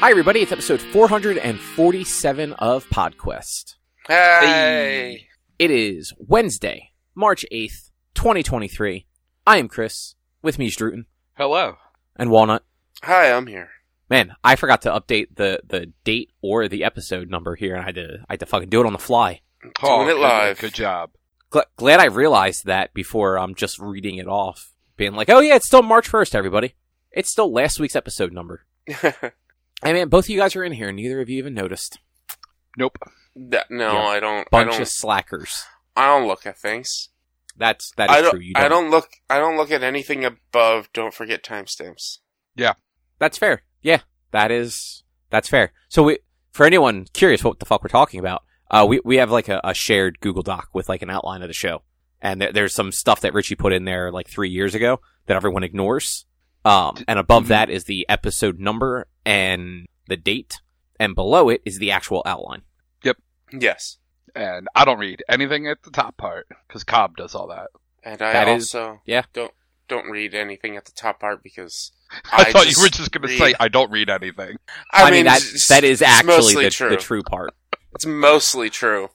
Hi, everybody. It's episode 447 of PodQuest. Hey. It is Wednesday, March 8th, 2023. I am Chris. With me is Druten Hello. and Walnut. Hi, I'm here. Man, I forgot to update the, the date or the episode number here, and I had to I had to fucking do it on the fly. Doing oh, it good- live. Good job. Gl- glad I realized that before I'm just reading it off, being like, "Oh yeah, it's still March 1st, everybody. It's still last week's episode number." Hey man, both of you guys are in here, and neither of you even noticed. Nope. That- no, Yeah. I don't. I Bunch don't. of slackers. I don't look at things. That's that is I don't. true. You I don't look. I don't look at anything above. Don't forget timestamps. Yeah. That's fair. Yeah, that is that's fair. So we, for anyone curious what the fuck we're talking about, uh, we we have like a, a shared Google Doc with like an outline of the show, and there, there's some stuff that Richie put in there like three years ago that everyone ignores. Um, and above Mhm. that is the episode number and the date, and below it is the actual outline. Yep. Yes, And I don't read anything at the top part because Cobb does all that. and I That is- also yeah. don't don't read anything at the top part because I, I thought you were just going to say I don't read anything. I, mean, that that is actually the, true. the true part. It's mostly true.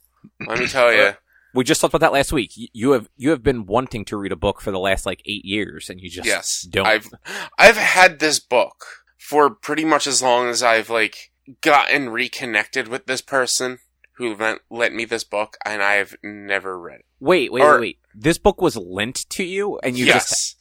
Let me tell you. We just talked about that last week. You have you have been wanting to read a book for the last like eight years, and you just yes, don't. I've I've had this book for pretty much as long as I've like gotten reconnected with this person who lent, lent me this book, and I've never read it. Wait, wait, Or- wait, wait. This book was lent to you, and you yes. just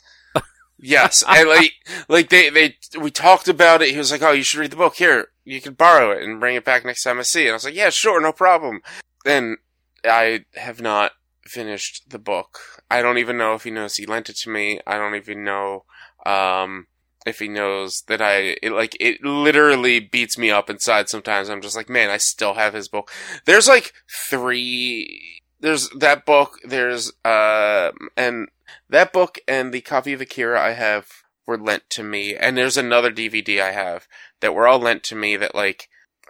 yes, and like, like they, they, we talked about it. He was like, "Oh, you should read the book. Here, you can borrow it and bring it back next time I see it." And I was like, "Yeah, sure, no problem." Then I have not finished the book. I don't even know if he knows he lent it to me. I don't even know um, if he knows that I. It like it literally beats me up inside. Sometimes I'm just like, man, I still have his book. There's like three. There's that book. There's uh, and that book and the copy of Akira I have were lent to me, and there's another DVD I have that were all lent to me that like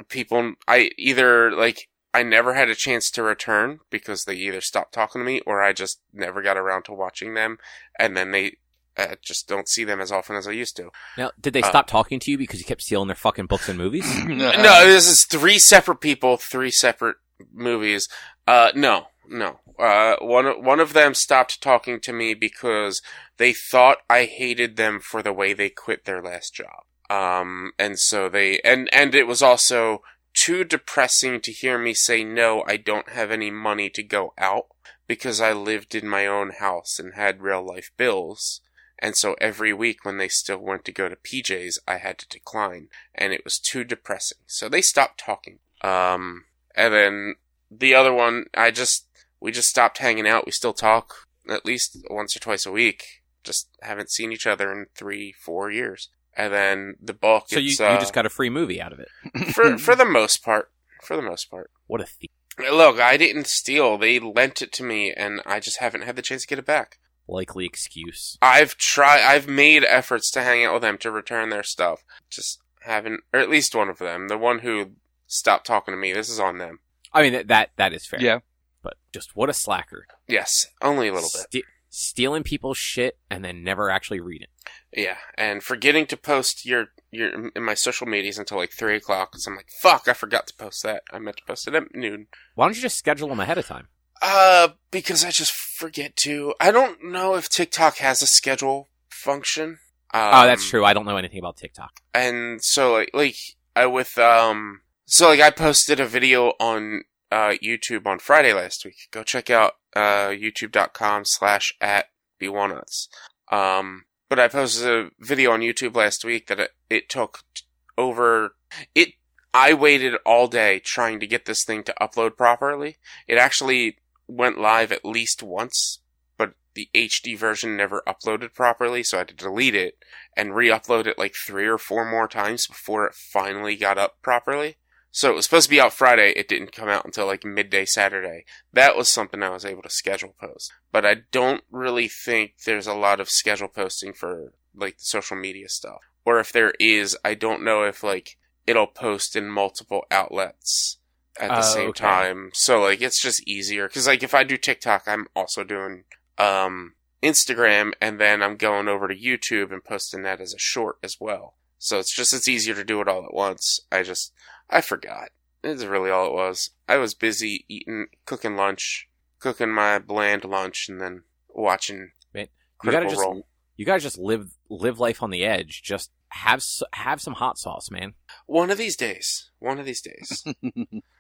people I either like I never had a chance to return because they either stopped talking to me or I just never got around to watching them, and then they uh, just don't see them as often as I used to. now. Did they Uh, stop talking to you because you kept stealing their fucking books and movies? no, this is three separate people, three separate movies. Uh, no, no. Uh, one one of them stopped talking to me because they thought I hated them for the way they quit their last job. Um, and so they and and it was also too depressing to hear me say no. I don't have any money to go out because I lived in my own house and had real life bills. And so every week when they still went to go to PJ's, I had to decline and it was too depressing. So they stopped talking. Um, and then the other one, I just, we just stopped hanging out. We still talk at least once or twice a week. Just haven't seen each other in three, four years. And then the book, so you, you uh, just got a free movie out of it. for, for the most part, for the most part. What a thief! Look, I didn't steal. They lent it to me and I just haven't had the chance to get it back. Likely excuse. I've tried. I've made efforts to hang out with them to return their stuff. Just haven't, or at least one of them. The one who stopped talking to me. This is on them. I mean that that, that is fair. Yeah. but just what a slacker! Yes, only a little bit. Stealing people's shit and then never actually read it. Yeah, and forgetting to post your your in my social medias until like three o'clock. Because I'm like, fuck, I forgot to post that. I meant to post it at noon. Why don't you just schedule them ahead of time? Uh, because I just forget to. I don't know if TikTok has a schedule function. Um, oh, that's true. I don't know anything about TikTok. and so like like I with um so like I posted a video on uh YouTube on Friday last week. Go check out uh youtube.com slash at b1nuts. Um but I posted a video on YouTube last week that it, it took t- over it I waited all day trying to get this thing to upload properly. It actually went live at least once, but the HD version never uploaded properly, so I had to delete it and re-upload it like three or four more times before it finally got up properly. So it was supposed to be out Friday. It didn't come out until like midday Saturday. That was something I was able to schedule post. But I don't really think there's a lot of schedule posting for like the social media stuff. Or if there is, I don't know if like it'll post in multiple outlets at the Oh, same okay. time. So like it's just easier cuz like if I do TikTok, I'm also doing um Instagram and then I'm going over to YouTube and posting that as a short as well. So it's just it's easier to do it all at once. I just I forgot. It's really all it was. I was busy eating, cooking lunch, cooking my bland lunch, and then watching. Man, you gotta just Role. you gotta just live live life on the edge. Just have have some hot sauce, man. One of these days. One of these days.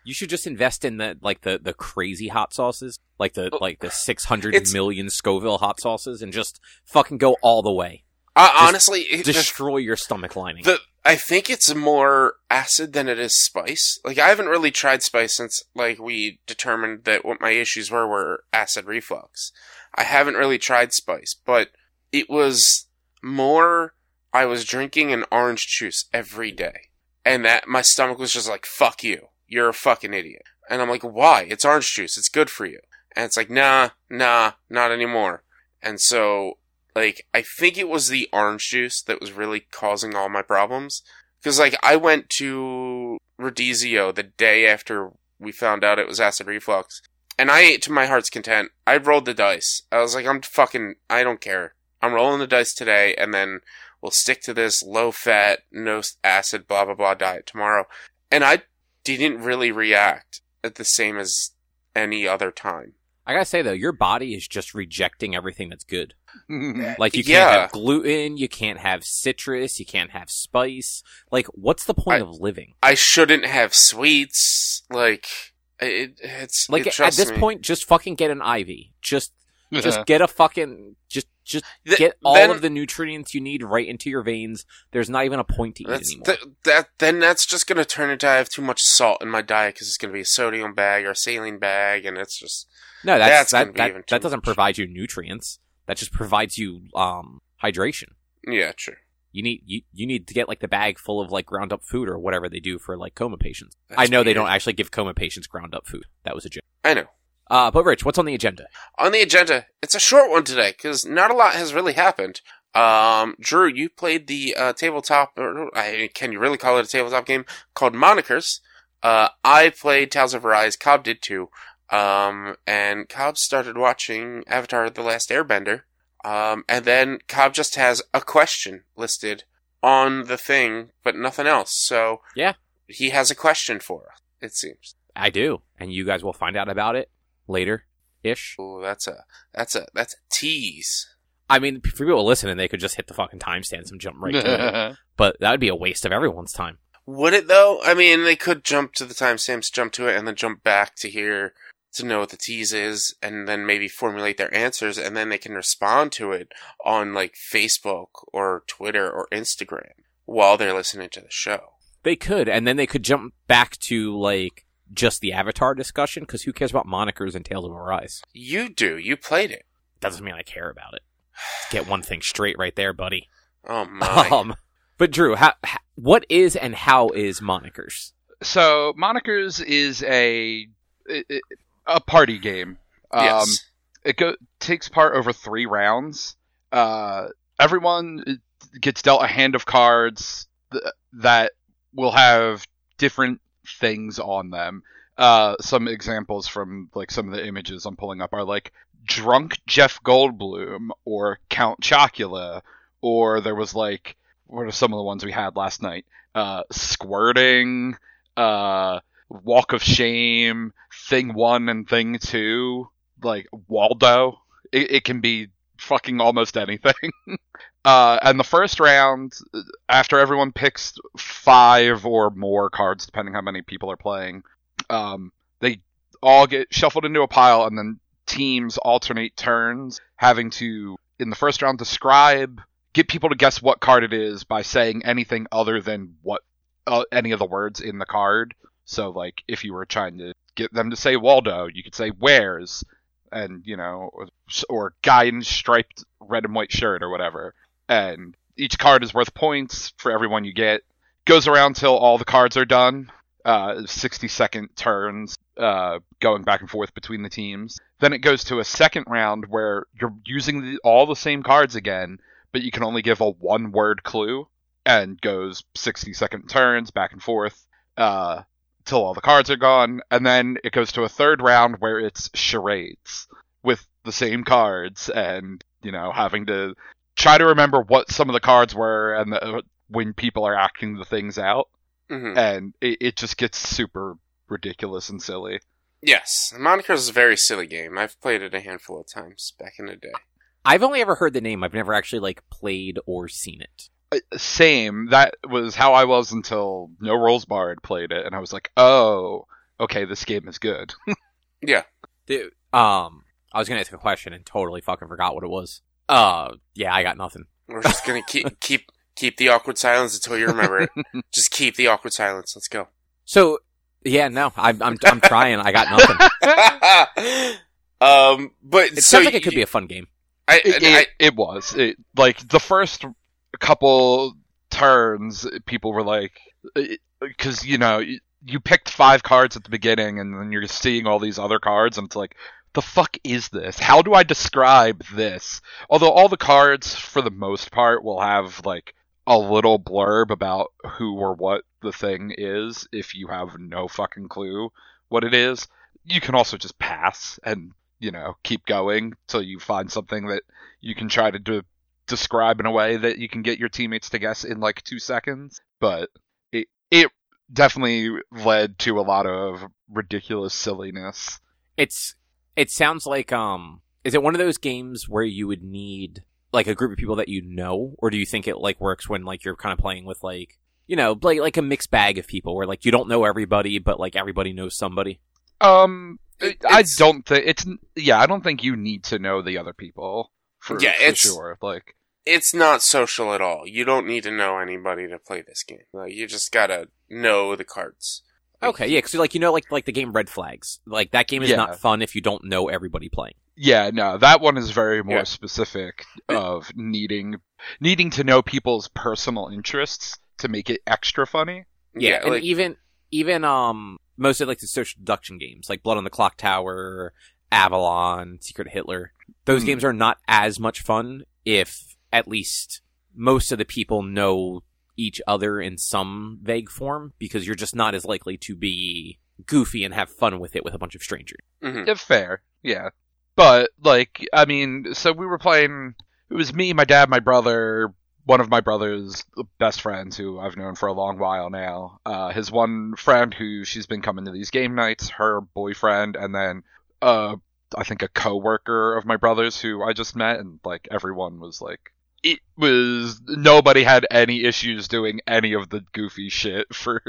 You should just invest in the like the the crazy hot sauces, like the Oh, like the six hundred it's- million Scoville hot sauces, and just fucking go all the way. uh, honestly, it, Destroy your stomach lining. the I think it's more acid than it is spice. Like I haven't really tried spice since like we determined that what my issues were were acid reflux. I haven't really tried spice, but it was more I was drinking an orange juice every day. And that my stomach was just like, fuck you. You're a fucking idiot. And I'm like, why? It's orange juice. It's good for you. And it's like, nah, nah, not anymore. And so, like, I think it was the orange juice that was really causing all my problems. Cause like, I went to Rodizio the day after we found out it was acid reflux. And I ate to my heart's content. I rolled the dice. I was like, I'm fucking, I don't care. I'm rolling the dice today and then we'll stick to this low fat, no acid, blah, blah, blah diet tomorrow. And I didn't really react at the same as any other time. I gotta say though, your body is just rejecting everything that's good. Like you can't Yeah. have gluten, you can't have citrus, you can't have spice. Like, what's the point I- of living? I shouldn't have sweets. Like, it, it's, Like it at this me. point, just fucking get an IV. Just just get a fucking just just Th- get all then- of the nutrients you need right into your veins. There's not even a point to eat anymore. th- that. Then that's just gonna turn into I have too much salt in my diet because it's gonna be a sodium bag or a saline bag, and it's just no, that's, that's that that, that doesn't much. provide you nutrients. That just provides you um hydration. yeah, true. You need you, you need to get like the bag full of like ground up food or whatever they do for like coma patients. That's I know they don't actually give coma patients ground up food. That was a joke. I know. Uh, but Rich, what's on the agenda? On the agenda, it's a short one today because not a lot has really happened. Um, Drew, you played the uh, tabletop, or I, can you really call it a tabletop game called Monikers? Uh, I played Tales of Arise. Cobb did too. Um, and Cobb started watching Avatar: The Last Airbender. Um, and then Cobb just has a question listed on the thing, but nothing else. So Yeah. he has a question for us. It seems. I do, and you guys will find out about it later, ish. Ooh, that's a that's a that's a tease. I mean, for people listening, they could just hit the fucking timestamps and jump right to it. But that would be a waste of everyone's time. Would it though? I mean, they could jump to the timestamps, jump to it, and then jump back to here to know what the tease is, and then maybe formulate their answers, and then they can respond to it on like Facebook or Twitter or Instagram while they're listening to the show. They could, and then they could jump back to like just the Avatar discussion because who cares about monikers and Tales of Arise? You do. You played it. Doesn't mean I care about it. Get one thing straight right there, buddy. Oh my! Um, but Drew, how, how, what is and how is monikers? so Monikers is a a party game. Um, yes. it go- takes part over three rounds. Uh, everyone gets dealt a hand of cards th- that will have different things on them. Uh, some examples from like some of the images I'm pulling up are like drunk Jeff Goldblum or Count Chocula, or there was like what are some of the ones we had last night? Uh, squirting, uh, walk of shame, thing one and thing two, like Waldo. It, it can be fucking almost anything. uh, and the first round, after everyone picks five or more cards, depending how many people are playing, um, they all get shuffled into a pile, and then teams alternate turns, having to in the first round describe, get people to guess what card it is by saying anything other than what uh, any of the words in the card. So, like, if you were trying to get them to say Waldo, you could say Where's, and you know, or, or guy in striped red and white shirt or whatever. And each card is worth points for everyone you get. Goes around till all the cards are done. Uh, 60 second turns, uh, going back and forth between the teams. Then it goes to a second round where you're using the, all the same cards again, but you can only give a one word clue and goes 60 second turns back and forth uh, till all the cards are gone. And then it goes to a third round where it's charades with the same cards and, you know, having to try to remember what some of the cards were and the, when people are acting the things out, hmm and it, it just gets super ridiculous and silly. Yes, Monikers is a very silly game. I've played it a handful of times back in the day. I've only ever heard the name. I've never actually like played or seen it. Uh, Same. That was how I was until No Rolls Bar had played it, and I was like, oh, okay, this game is good. Yeah. Dude, um, I was gonna ask a question and totally fucking forgot what it was. Uh, yeah, I got nothing. We're just gonna keep keep keep the awkward silence until you remember it. Just keep the awkward silence. Let's go. So, yeah, no, I'm I'm I'm trying. I got nothing. um, but It so sounds like it could you- be a fun game. I, it, I- it, it was it, like the first couple turns people were like because you know you, you picked five cards at the beginning and then you're seeing all these other cards and it's like the fuck is this how do i describe this although all the cards for the most part will have like a little blurb about who or what the thing is if you have no fucking clue what it is you can also just pass and you know keep going till you find something that you can try to de- describe in a way that you can get your teammates to guess in like two seconds. But it it definitely led to a lot of ridiculous silliness. It's it sounds like um, is it one of those games where you would need like a group of people that you know, or do you think it like works when like you're kind of playing with like you know like like a mixed bag of people where like you don't know everybody, but like everybody knows somebody. Um, It- I don't think it's yeah. I don't think you need to know the other people. For, Yeah, for it's- sure. Like it's not social at all. You don't need to know anybody to play this game. Like, you just gotta know the cards. Okay, yeah, because like you know like like the game Red Flags, like that game is Yeah. not fun if you don't know everybody playing. Yeah, no, that one is very more Yeah. specific of needing needing to know people's personal interests to make it extra funny. Yeah, and like even even um most of like the social deduction games, like Blood on the Clocktower, Avalon, Secret Hitler, those Hmm. games are not as much fun if at least most of the people know each other in some vague form because you're just not as likely to be goofy and have fun with it with a bunch of strangers. mhm. Yeah, fair, yeah. But like, I mean, so we were playing. It was me, my dad, my brother, one of my brother's best friends who I've known for a long while now. Uh, his one friend who she's been coming to these game nights, her boyfriend, and then uh, I think a coworker of my brother's who I just met, and like everyone was like. It was nobody had any issues doing any of the goofy shit for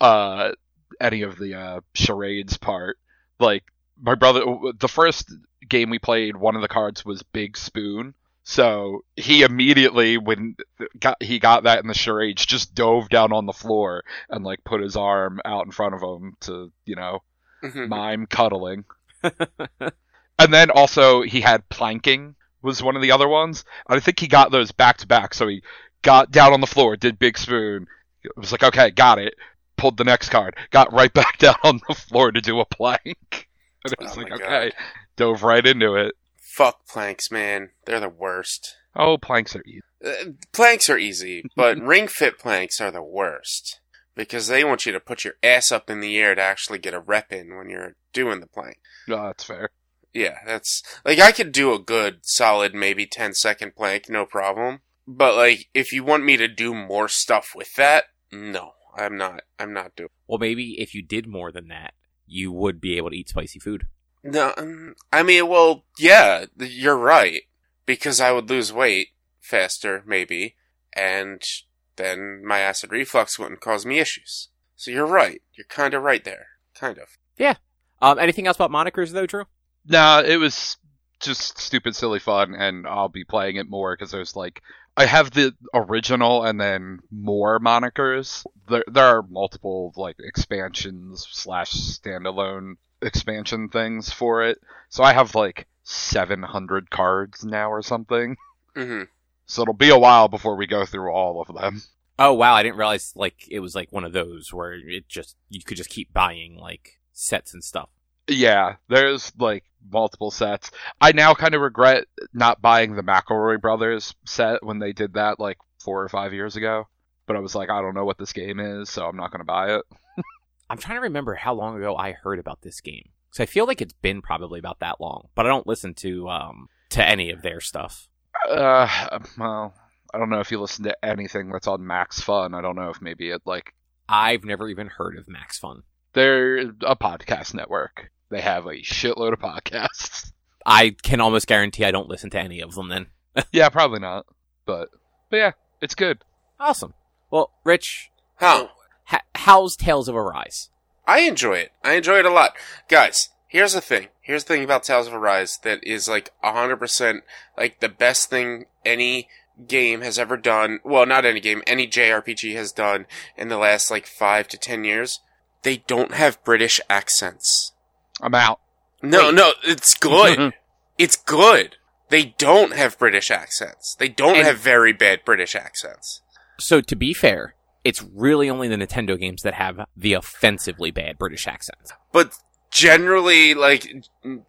uh any of the uh charades part. Like my brother the first game we played one of the cards was big spoon so he immediately when got he got that in the charades just dove down on the floor and like put his arm out in front of him to you know Mhm. mime cuddling and then also he had planking was one of the other ones. I think he got those back to back. So he got down on the floor did big spoon. It was like okay got it. Pulled the next card. Got right back down on the floor to do a plank. And it was Oh like okay dove right into it. Fuck planks, man. They're the worst. oh planks are easy. Uh, planks are easy, but ring fit planks are the worst. Because they want you to put your ass up in the air to actually get a rep in when you're doing the plank. oh, that's fair Yeah, that's like I could do a good solid maybe 10 second plank, no problem. But like if you want me to do more stuff with that, no. I'm not I'm not doing. Well, maybe if you did more than that, you would be able to eat spicy food. No, um, I mean, well, yeah, you're right because I would lose weight faster maybe and then my acid reflux wouldn't cause me issues. So you're right. You're kind of right there. Kind of. Yeah. Um, anything else about monikers though, Drew? No, it was just stupid, silly fun, and I'll be playing it more because there's like I have the original and then more monikers. There, there are multiple like expansions slash standalone expansion things for it. So I have like 700 cards now or something. hmm So it'll be a while before we go through all of them. Oh wow, I didn't realize like it was like one of those where it just you could just keep buying like sets and stuff. Yeah, there's like multiple sets. I now kind of regret not buying the McElroy brothers set when they did that like four or five years ago. But I was like, I don't know what this game is, so I'm not going to buy it. I'm trying to remember how long ago I heard about this game. So I feel like it's been probably about that long, but I don't listen to um to any of their stuff. Uh, well, I don't know if you listen to anything that's on Max Fun. I don't know if maybe it like I've never even heard of Max Fun. they're a podcast network. They have a shitload of podcasts. I can almost guarantee I don't listen to any of them then. yeah, probably not. But but yeah, it's good. Awesome. Well, Rich, Huh. ha- how's Tales of Arise? I enjoy it. I enjoy it a lot. Guys, here's the thing. Here's the thing about Tales of Arise that is like 100% like the best thing any game has ever done. Well, not any game, any JRPG has done in the last like 5 to 10 years. They don't have British accents. I'm out. No, Wait. no, it's good. Mm-hmm. it's good. They don't have British accents. They don't And- have very bad British accents. So to be fair, it's really only the Nintendo games that have the offensively bad British accents. but generally like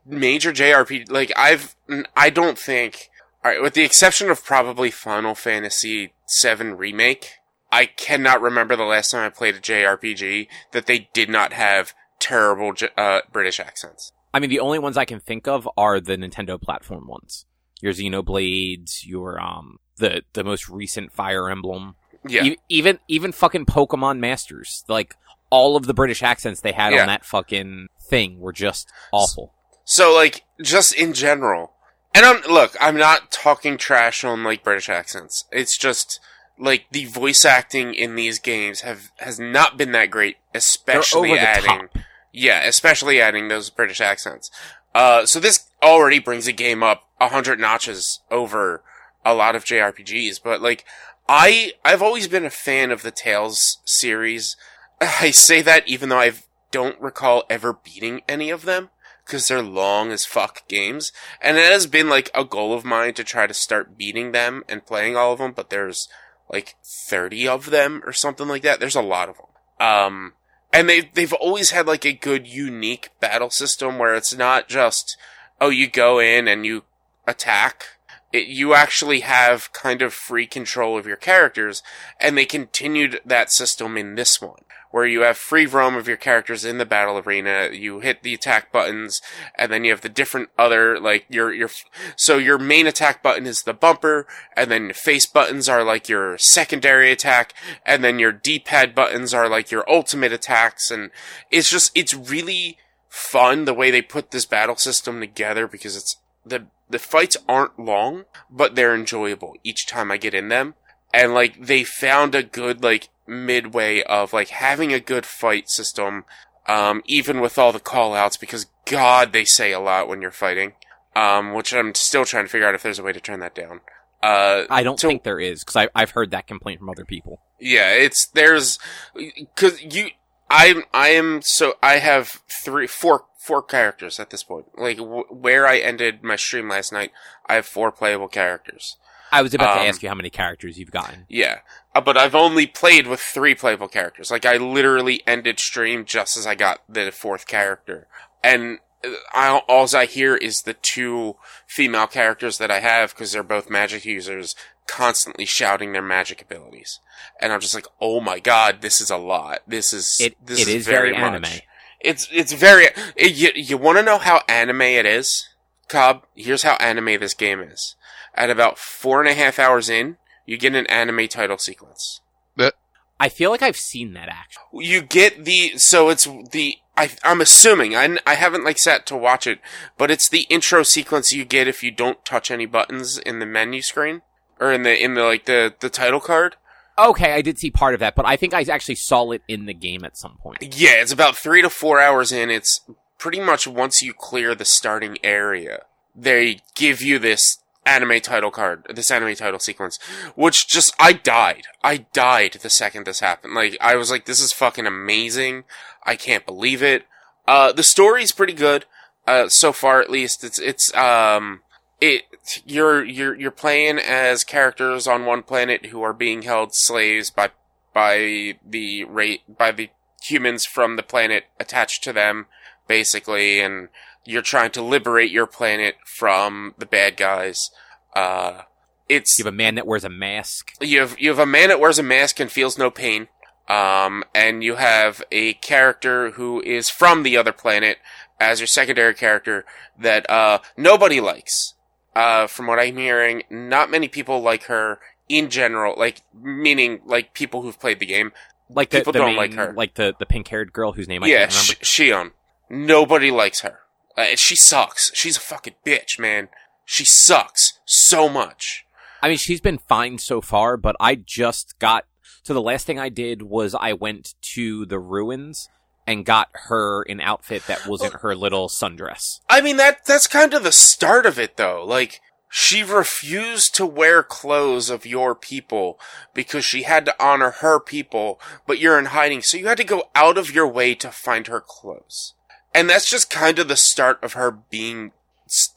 major JRPG like I've I don't think all right with the exception of probably Final Fantasy VII remake I cannot remember the last time I played a JRPG that they did not have terrible uh, British accents. I mean, the only ones I can think of are the Nintendo platform ones. Your Xenoblades, your um, the the most recent Fire Emblem, Yeah. E- even even fucking Pokemon Masters. Like all of the British accents they had Yeah. on that fucking thing were just awful. So like just in general. And I'm look, I'm not talking trash on like British accents. It's just like the voice acting in these games have has not been that great, especially adding Yeah, especially adding those British accents. Uh so this already brings the game up a hundred notches over a lot of JRPGs, but like I I've always been a fan of the Tales series. I say that even though I don't recall ever beating any of them because they're long as fuck games. And it has been like a goal of mine to try to start beating them and playing all of them, but there's like 30 of them or something like that. There's a lot of them. Um, and they, they've always had like a good unique battle system where it's not just, oh, you go in and you attack. It, you actually have kind of free control of your characters, and they continued that system in this one where you have free roam of your characters in the battle arena. You hit the attack buttons, and then you have the different other like your your. So your main attack button is the bumper, and then face buttons are like your secondary attack, and then your D-pad buttons are like your ultimate attacks, and it's just it's really fun the way they put this battle system together because it's the the fights aren't long, but they're enjoyable each time I get in them. And like they found a good like midway of like having a good fight system um even with all the call outs because god they say a lot when you're fighting. Um which i'm still trying to figure out if there's a way to turn that down. Uh I don't So- think there is because I've heard that complaint from other people. yeah it's there's because you i'm i am so i have three four four characters at this point like w- where i ended my stream last night i have four playable characters I was about Um, to ask you how many characters you've gotten. Yeah, uh, but I've only played with three playable characters. Like I literally ended stream just as I got the fourth character, and I, all I hear is the two female characters that I have because they're both magic users, constantly shouting their magic abilities, and I'm just like, oh my god, this is a lot. This is It this it is very, much. anime. It's it's very. It, you you want to know how anime it is, Cobb? Here's how anime this game is. At about four and a half hours in, you get an anime title sequence. I feel like I've seen that actually. You get the so it's the I I'm assuming I I haven't like sat to watch it, but it's the intro sequence you get if you don't touch any buttons in the menu screen or in the in the like the the title card. Okay, I did see part of that, but I think I actually saw it in the game at some point. Yeah, it's about three to four hours in. It's pretty much once you clear the starting area, they give you this anime title card, this anime title sequence, which just, I died. I died the second this happened. Like, I was like, this is fucking amazing. I can't believe it. Uh, the story's pretty good. Uh, so far at least. It's, it's, um, it, you're, you're, you're playing as characters on one planet who are being held slaves by, by the rate, by the humans from the planet attached to them, basically, and you're trying to liberate your planet from the bad guys. Uh, it's, You have a man that wears a mask. you have you have a man that wears a mask and feels no pain. Um, and you have a character who is from the other planet as your secondary character that uh nobody likes. Uh, from what I'm hearing, not many people like her. in general, like meaning like people who've played the game. Like the, People the don't main- like her. Like the the pink haired girl whose name I yeah, can't remember. Sh- Shionne. Nobody likes her. Uh, she sucks. She's a fucking bitch, man. She sucks so much. I mean, she's been fine so far, but I just got. So the last thing I did was I went to the ruins and got her an outfit that wasn't her little sundress. I mean that that's kind of the start of it though. Like she refused to wear clothes of your people because she had to honor her people, but you're in hiding, so you had to go out of your way to find her clothes. And that's just kind of the start of her being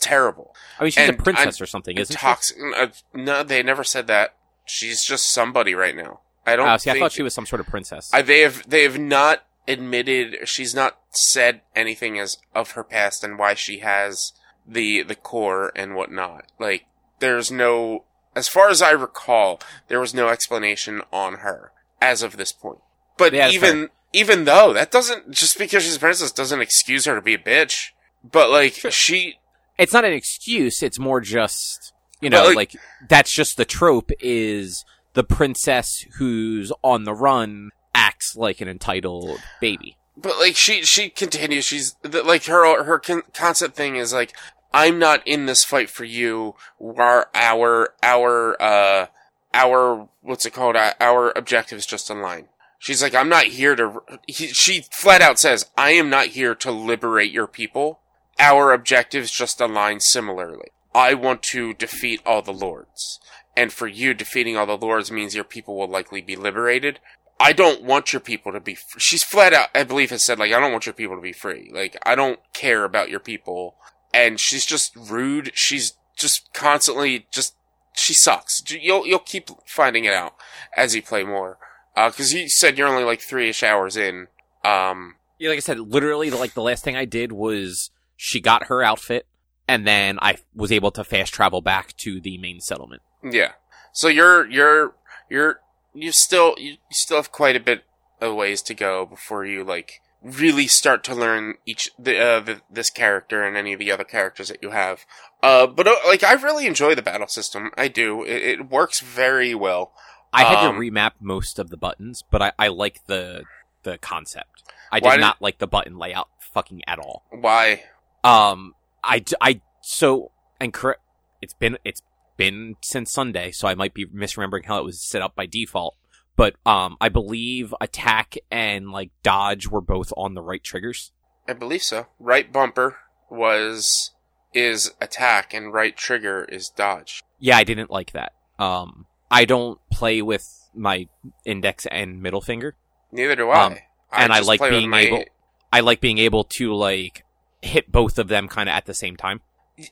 terrible. I mean, she's And a princess or something, isn't Toxic. Uh, no, they never said that. She's just somebody right now. I don't Oh, see, I thought she was some sort of princess. I, they have they have not admitted she's not said anything as of her past and why she has the the core and whatnot. Like there's no as far as I recall, there was no explanation on her as of this point. But Yeah, even even though that doesn't just because she's a princess doesn't excuse her to be a bitch. But like she it's not an excuse. It's more just you know, like- like, that's just the trope is the princess who's on the run acts like an entitled baby. But like she she continues. She's like her her con- concept thing is like I'm not in this fight for you. Our our our uh our what's it called? Uh, Our objective is just in line. She's like I'm not here to. He, she flat out says I am not here to liberate your people. Our objectives just align similarly. I want to defeat all the lords. And for you, defeating all the lords means your people will likely be liberated. I don't want your people to be. She's flat out, I believe, has said like, I don't want your people to be free. Like, I don't care about your people. And she's just rude. She's just constantly just. She sucks. You'll you'll keep finding it out as you play more. Uh, because you said you're only like three ish hours in. Um, Yeah, like I said, literally, like the last thing I did was she got her outfit, and then I was able to fast travel back to the main settlement. Yeah. So you're you're you're you still you still have quite a bit of ways to go before you like really start to learn each the, uh, the this character and any of the other characters that you have. Uh, but uh, like I really enjoy the battle system. I do. It, it works very well. I had Um, to remap most of the buttons, but I, I like the the concept. I did did- not like the button layout fucking at all. Why? Um, I I so and correct. It's been it's been since Sunday, so I might be misremembering how it was set up by default. But um, I believe attack and like dodge were both on the right triggers. I believe so. Right bumper was is attack and right trigger is dodge. Yeah, I didn't like that. Um, I don't play with my index and middle finger. Neither do I. Um, and I like being my- able- I like being able to like hit both of them kind of at the same time.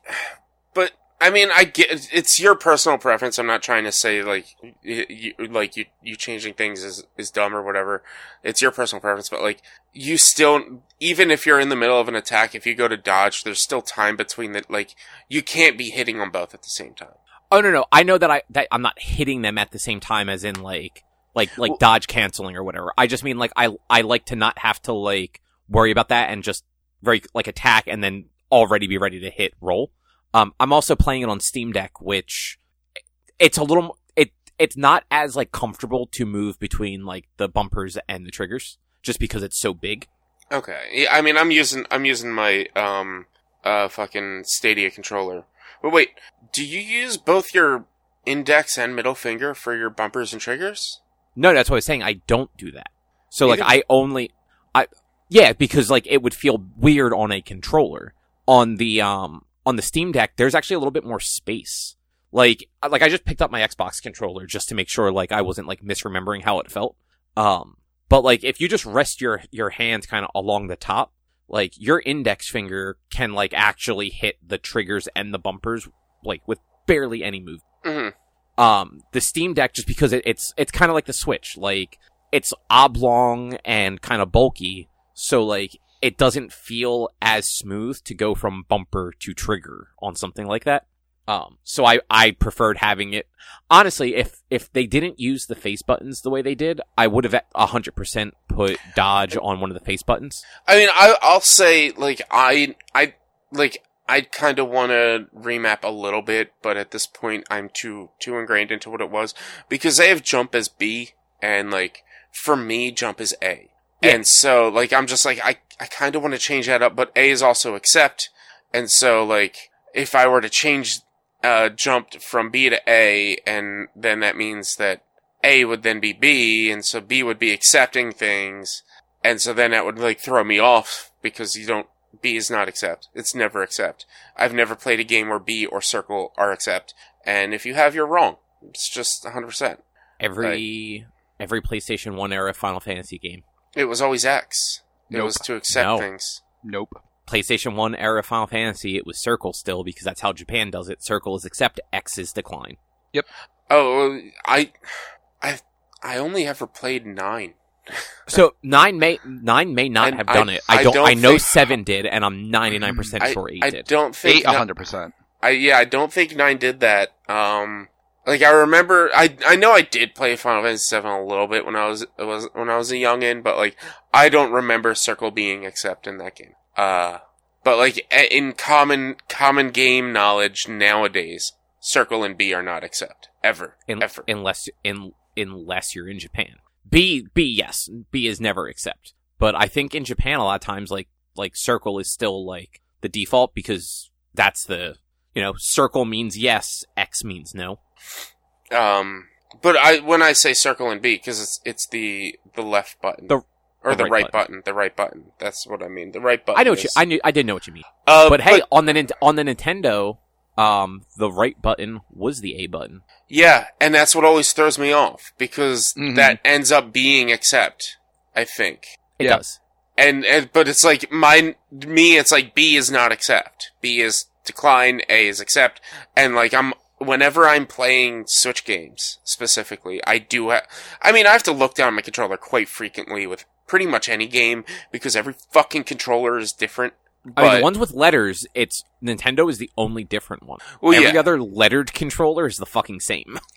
But I mean, I get it's your personal preference. I'm not trying to say like you, like you you changing things is is dumb or whatever. It's your personal preference, but like you still even if you're in the middle of an attack, if you go to dodge, there's still time between the like you can't be hitting them both at the same time. Oh no, no, I know that I that I'm not hitting them at the same time as in like like like Well- dodge canceling or whatever. I just mean like I I like to not have to like worry about that and just very like attack and then already be ready to hit roll. Um, I'm also playing it on Steam Deck, which it's a little it it's not as like comfortable to move between like the bumpers and the triggers just because it's so big. Okay. Yeah, I mean, I'm using I'm using my um uh fucking Stadia controller. But wait, do you use both your index and middle finger for your bumpers and triggers? No, that's what I was saying. I don't do that. So like I only I yeah, because like it would feel weird on a controller. On the um on the Steam Deck, there's actually a little bit more space. Like like I just picked up my Xbox controller just to make sure like I wasn't like misremembering how it felt. Um but like if you just rest your your hands kind of along the top, like your index finger can like actually hit the triggers and the bumpers like with barely any move. Mm-hmm. um the steam deck just because it, it's it's kind of like the switch. Like it's oblong and kind of bulky so like it doesn't feel as smooth to go from bumper to trigger on something like that um so i i preferred having it. Honestly if if they didn't use the face buttons the way they did i would have a 100% put dodge on one of the face buttons. I mean, I, I'll say like I I like I kind of want to remap a little bit, but at this point, I'm too too ingrained into what it was. Because they have jump as B, and like for me, jump is A, Yeah. and so like I'm just like I I kind of want to change that up, but A is also accept, and so like if I were to change uh jumped from B to A, and then that means that A would then be B, and so B would be accepting things, and so then that would like throw me off because you don't B is not accept. It's never accept. I've never played a game where B or circle are accept. And if you have, you're wrong. It's just 100%. Every every PlayStation One era Final Fantasy game, It was always X. It Nope. was to accept No. things. Nope. PlayStation One era Final Fantasy, it was Circle still because that's how Japan does it. Circle is accept, X is decline. Yep. Oh, I, I, I only ever played nine. So nine may nine may not And have I- done it. I I don't. don't I know think- seven did, and I'm 99 percent I, sure eight I did. don't think. Eight, hundred percent. I yeah, I don't think nine did that. Um, like I remember, I I know I did play Final Fantasy Seven a little bit when I was was when I was a youngin, but like I don't remember Circle being accept in that game. Uh, but like in common common game knowledge nowadays, Circle and B are not accept ever In- ever. unless in unless you're in Japan. B B yes, B is never accept. But I think in Japan a lot of times like like circle is still like the default because that's the you know circle means yes, X means no. Um, but I when I say Circle and B because it's it's the the left button The- or the the, right right, button. the right button. That's what I mean. The right button. I know what you I knew I didn't know what you mean. Uh, But hey, on the on the Nintendo, um, the right button was the A button. Yeah, and that's what always throws me off because Mhm. that ends up being accept. I think, It Yeah. does. and, and but it's like mine me. It's like B is not accept. B is decline. A is accept. And like I'm whenever I'm playing Switch games specifically, I do. Ha- I mean, I have to look down my controller quite frequently with pretty much any game because every fucking controller is different. I mean, But the ones with letters, it's Nintendo is the only different one. well, Every yeah, other lettered controller is the fucking same.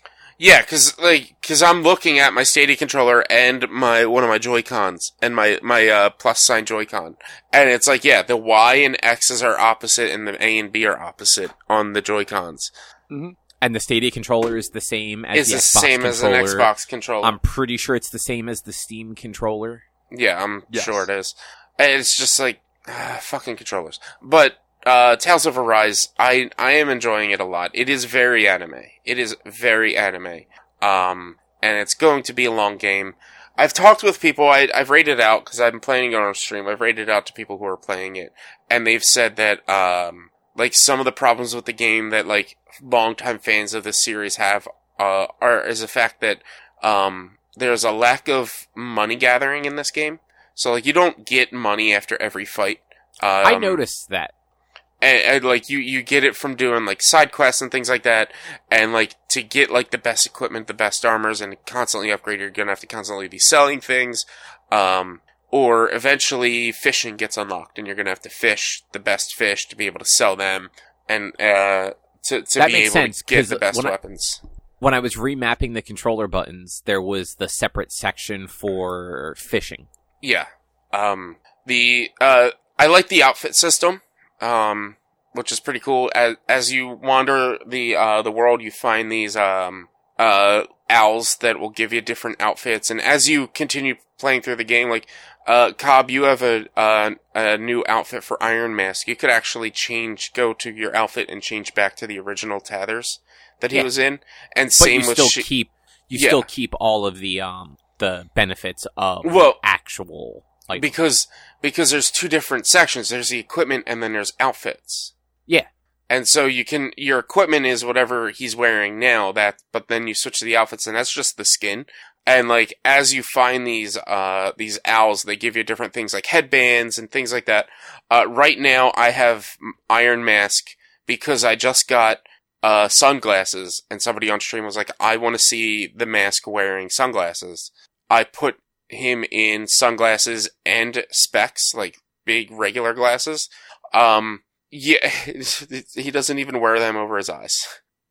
Yeah, cause like, cause I'm looking at my Stadia controller and my one of my Joy Cons and my my uh, plus sign Joy Con, and it's like, yeah, the Y and X's are opposite and the A and B are opposite on the Joy Cons. And the Stadia controller is the same as It's the, the Xbox same as an. Xbox controller. I'm pretty sure it's the same as the Steam controller. Yeah, I'm Yes. sure it is. It's just like ah, fucking controllers. But uh, Tales of Arise, I I am enjoying it a lot. It is very anime. It is very anime. Um, and it's going to be a long game. I've talked with people. I, I've rated out because I'm playing it on stream. I've rated out to people who are playing it, and they've said that um, like some of the problems with the game that like longtime fans of the series have uh, are is the fact that um, there's a lack of money gathering in this game. So like you don't get money after every fight. Um, I noticed that. and, and like you you get it from doing like side quests and things like that and like to get like the best equipment the best armors and constantly upgrade you're gonna have to constantly be selling things um or eventually fishing gets unlocked and you're gonna have to fish the best fish to be able to sell them and uh to, to That be able sense, to get the best when I- weapons When I was remapping the controller buttons, there was the separate section for fishing. Yeah. Um, the, uh, I like the outfit system, um, which is pretty cool. As, as you wander the, uh, the world, you find these, um, uh, owls that will give you different outfits. And as you continue playing through the game, like, uh, Cobb, you have a, uh, a new outfit for Iron Mask. You could actually change, go to your outfit and change back to the original Tethers that he Yeah. was in. And But same you with still Shi- keep you Yeah. still keep all of the um the benefits of Well- actual like because because there's two different sections. There's the equipment and then there's outfits. Yeah. And so you can your equipment is whatever he's wearing now. That but then you switch to the outfits and that's just the skin. And like as you find these uh these owls, they give you different things like headbands and things like that. Uh, right now I have Iron Mask because I just got uh sunglasses and somebody on stream was like, I want to see the mask wearing sunglasses. I put him in sunglasses and specs, like big regular glasses. Um, yeah, he doesn't even wear them over his eyes.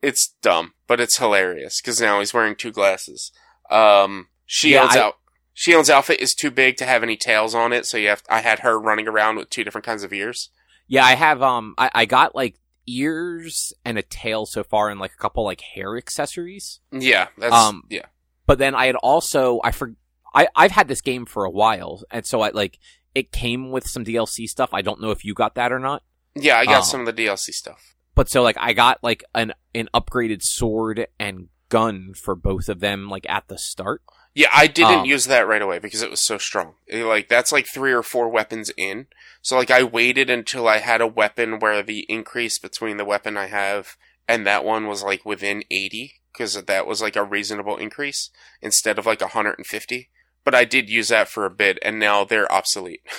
It's dumb, but it's hilarious because now he's wearing two glasses. Um, Shield's I- out. Shield's outfit is too big to have any tails on it, so you have. I had her running around with two different kinds of ears. Yeah, I have. Um, I, I got like ears and a tail so far, and like a couple like hair accessories. Yeah, that's Um, yeah. But then I had also I for I I've had this game for a while, and so I like it came with some DLC stuff. I don't know if you got that or not. Yeah, I got Oh. some of the DLC stuff. But so like I got like an an upgraded sword and gun for both of them like at the start. Yeah, I didn't Um, use that right away because it was so strong. It, like that's like three or four weapons in. So like I waited until I had a weapon where the increase between the weapon I have and that one was like within 80 because that was like a reasonable increase instead of like 150. But I did use that for a bit and now they're obsolete.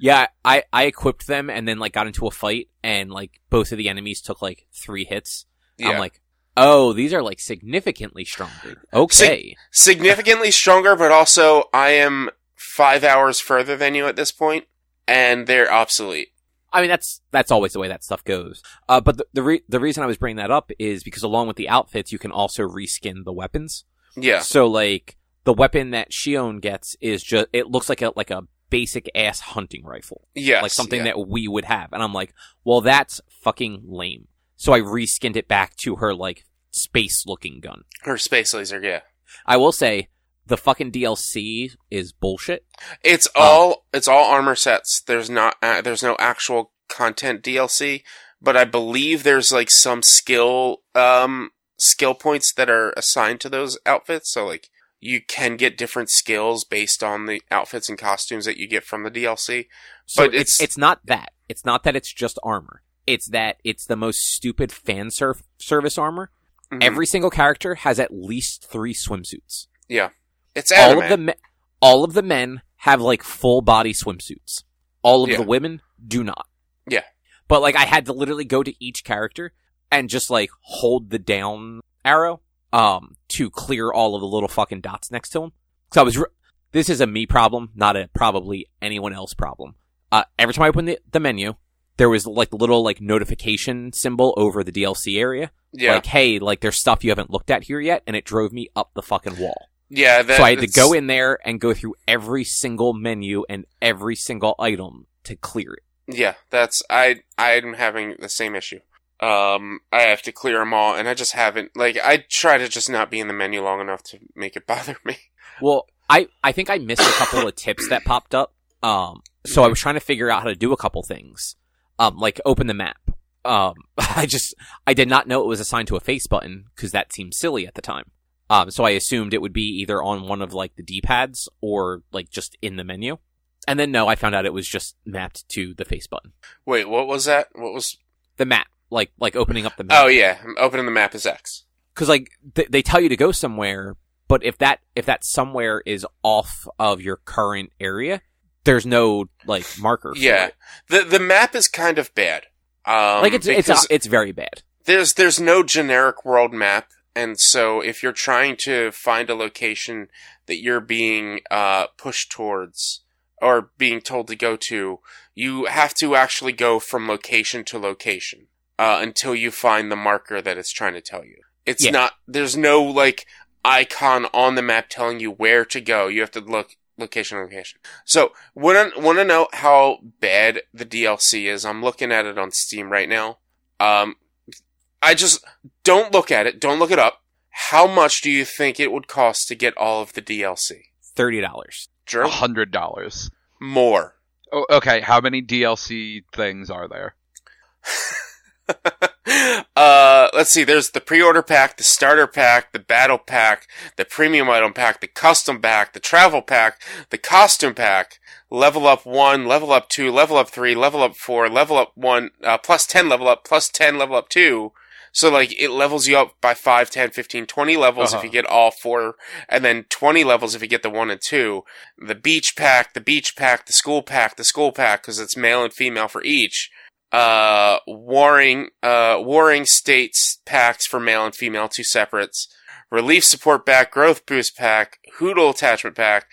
Yeah, I I equipped them and then like got into a fight and like both of the enemies took like three hits. Yeah. I'm like, oh, these are like significantly stronger. Okay. significantly stronger, but also I am five hours further than you at this point, and they're obsolete. I mean, that's that's always the way that stuff goes. Uh, but the the, re- the reason I was bringing that up is because along with the outfits, you can also reskin the weapons. Yeah, So like the weapon that Shionne gets is just it looks like a like a basic ass hunting rifle, yes, like something yeah. that we would have. And I'm like, well, that's fucking lame. So I reskinned it back to her like space looking gun. her space laser. Yeah, I will say the fucking DLC is bullshit. it's Oh. all it's all armor sets. There's not uh, there's no actual content DLC, but I believe there's like some skill um skill points that are assigned to those outfits. So like you can get different skills based on the outfits and costumes that you get from the DLC. So But it's it's- it's not that. It's not that it's just armor. It's that it's the most stupid fan serv- service armor. Mhm. Every single character has at least three swimsuits. Yeah, it's all of the me- all of the men have like full body swimsuits. All of Yeah. the women do not. Yeah. But like I had to literally go to each character and just like hold the down arrow um to clear all of the little fucking dots next to them. So I was re- this is a me problem, not a probably anyone else problem. Uh every time I open the, the menu, there was like little like notification symbol over the DLC area. yeah, Like, hey, like there's stuff you haven't looked at here yet, and it drove me up the fucking wall yeah. That, so I had to go in there and go through every single menu and every single item to clear it. Yeah, that's I I'm having the same issue. Um, I have to clear them all, and I just haven't. Like, I try to just not be in the menu long enough to make it bother me. Well, I, I think I missed a couple of tips that popped up. Um, so I was trying to figure out how to do a couple things. Um, like open the map. Um, I just, I did not know it was assigned to a face button because that seemed silly at the time. Um, so I assumed it would be either on one of like the D-pads or like just in the menu. And then no, I found out it was just mapped to the face button. Wait, what was that? What was? The map, like, like opening up the map. Oh yeah, opening the map is X. because like th- they tell you to go somewhere, but if that if that somewhere is off of your current area, there's no like marker. for Yeah, the the map is kind of bad. Um, like it's it's because it's very bad. there's there's no generic world map, and so if you're trying to find a location that you're being uh, pushed towards or being told to go to, you have to actually go from location to location uh, until you find the marker that it's trying to tell you. It's Yeah. not. There's no like icon on the map telling you where to go. You have to look location location. So want to want to know how bad the DLC is? I'm looking at it on Steam right now. Um, I just don't look at it. Don't look it up. How much do you think it would cost to get all of the DLC? Thirty dollars. A hundred dollars. More. Oh, okay, how many DLC things are there? uh, let's see. There's the pre-order pack, the starter pack, the battle pack, the premium item pack, the custom pack, the travel pack, the costume pack, level up one, level up two, level up three, level up four, level up one, uh, plus 10 level up, plus 10 level up two. So like it levels you up by 5, 10, 15, 20 levels Uh-huh. if you get all four, and then 20 levels if you get the one and two. The beach pack, the beach pack, the school pack, the school pack, because it's male and female for each uh warring uh warring states packs for male and female two separates relief support pack growth boost pack Hootle attachment pack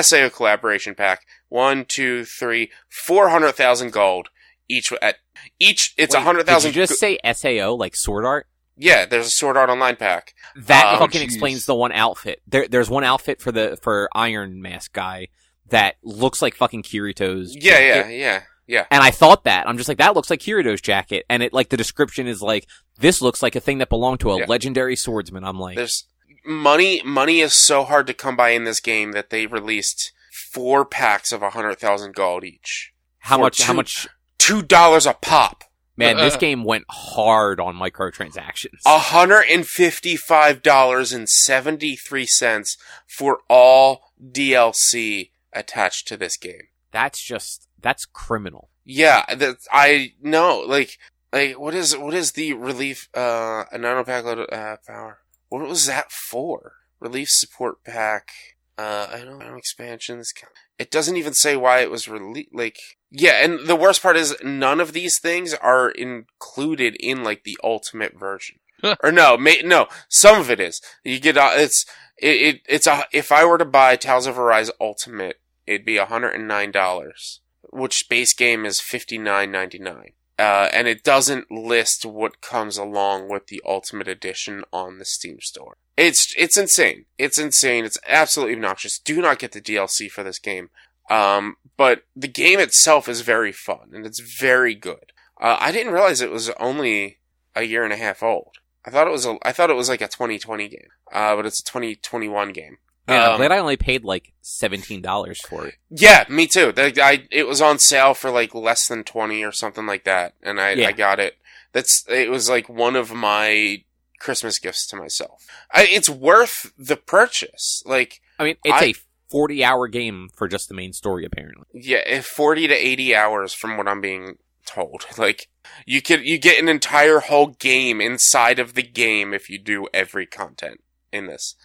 sao collaboration pack one two three four hundred thousand gold each at each it's a Wait, hundred Did you thousand just say Sao like sword art? yeah there's a sword art online pack That Oh, fucking jeez. explains the one outfit. There, there's one outfit for the for Iron Mask guy that looks like fucking Kirito's. yeah yeah jacket. yeah Yeah. And I thought that. I'm just like, that looks like Kirito's jacket. And it, like, the description is like, this looks like a thing that belonged to a Yeah. legendary swordsman. I'm like, There's money. Money is so hard to come by in this game that they released four packs of a hundred thousand gold each. how for much, how much, Two dollars a pop. man, this uh-uh. game went hard on microtransactions. A hundred and fifty-five dollars and seventy-three cents for all DLC attached to this game. That's just, that's criminal. Yeah, that I know. Like, like what is what is the relief? Uh, a nano pack load uh, power. What was that for? Relief support pack. Uh, I don't know expansions. It doesn't even say why it was released. Like, yeah, and the worst part is none of these things are included in like the ultimate version. or no, may, no, some of it is. You get uh, it's it, it it's a if I were to buy Tales of Arise Ultimate, it'd be hundred and nine dollars, which base game is fifty nine ninety nine. Uh, and it doesn't list what comes along with the Ultimate Edition on the Steam store. It's it's insane. It's insane. It's absolutely obnoxious. Do not get the DLC for this game. Um, but the game itself is very fun and it's very good. Uh, I didn't realize it was only a year and a half old. I thought it was a, I thought it was like a 2020 game. Uh, but it's a 2021 game. I'm Um, glad I only paid like $17 for it. Yeah, me too. The, I it was on sale for like less than 20 or something like that and I Yeah. I got it. That's it was like one of my Christmas gifts to myself. I, it's worth the purchase. Like I mean, it's I- a 40 hour game for just the main story, apparently. Yeah, if 40 to 80 hours from what I'm being told. Like you could you get an entire whole game inside of the game if you do every content in this.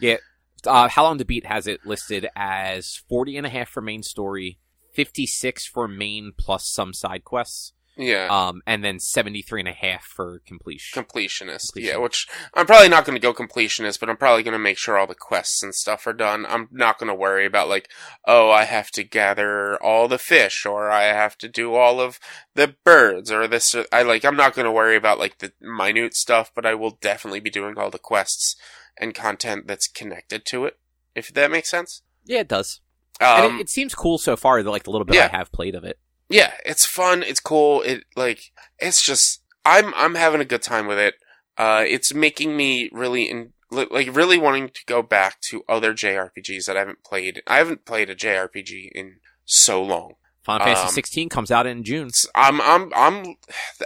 Uh, How Long to Beat has it listed as 40 and a half for main story, 56 for main plus some side quests, Yeah. um, and then 73 and a half for completion. completionist. Completion. Yeah, which I'm probably not going to go completionist, but I'm probably going to make sure all the quests and stuff are done. I'm not going to worry about like, oh, I have to gather all the fish or I have to do all of the birds or this. Or, I like, I'm not going to worry about like the minute stuff, but I will definitely be doing all the quests and content that's connected to it. If that makes sense. yeah, it does. Um, and it, it seems cool so far, the, like the little bit Yeah. I have played of it. Yeah, it's fun. It's cool. It like it's just I'm I'm having a good time with it. Uh, it's making me really in like really wanting to go back to other JRPGs that I haven't played. I haven't played a JRPG in so long. Final Um, Fantasy 16 comes out in June. I'm I'm I'm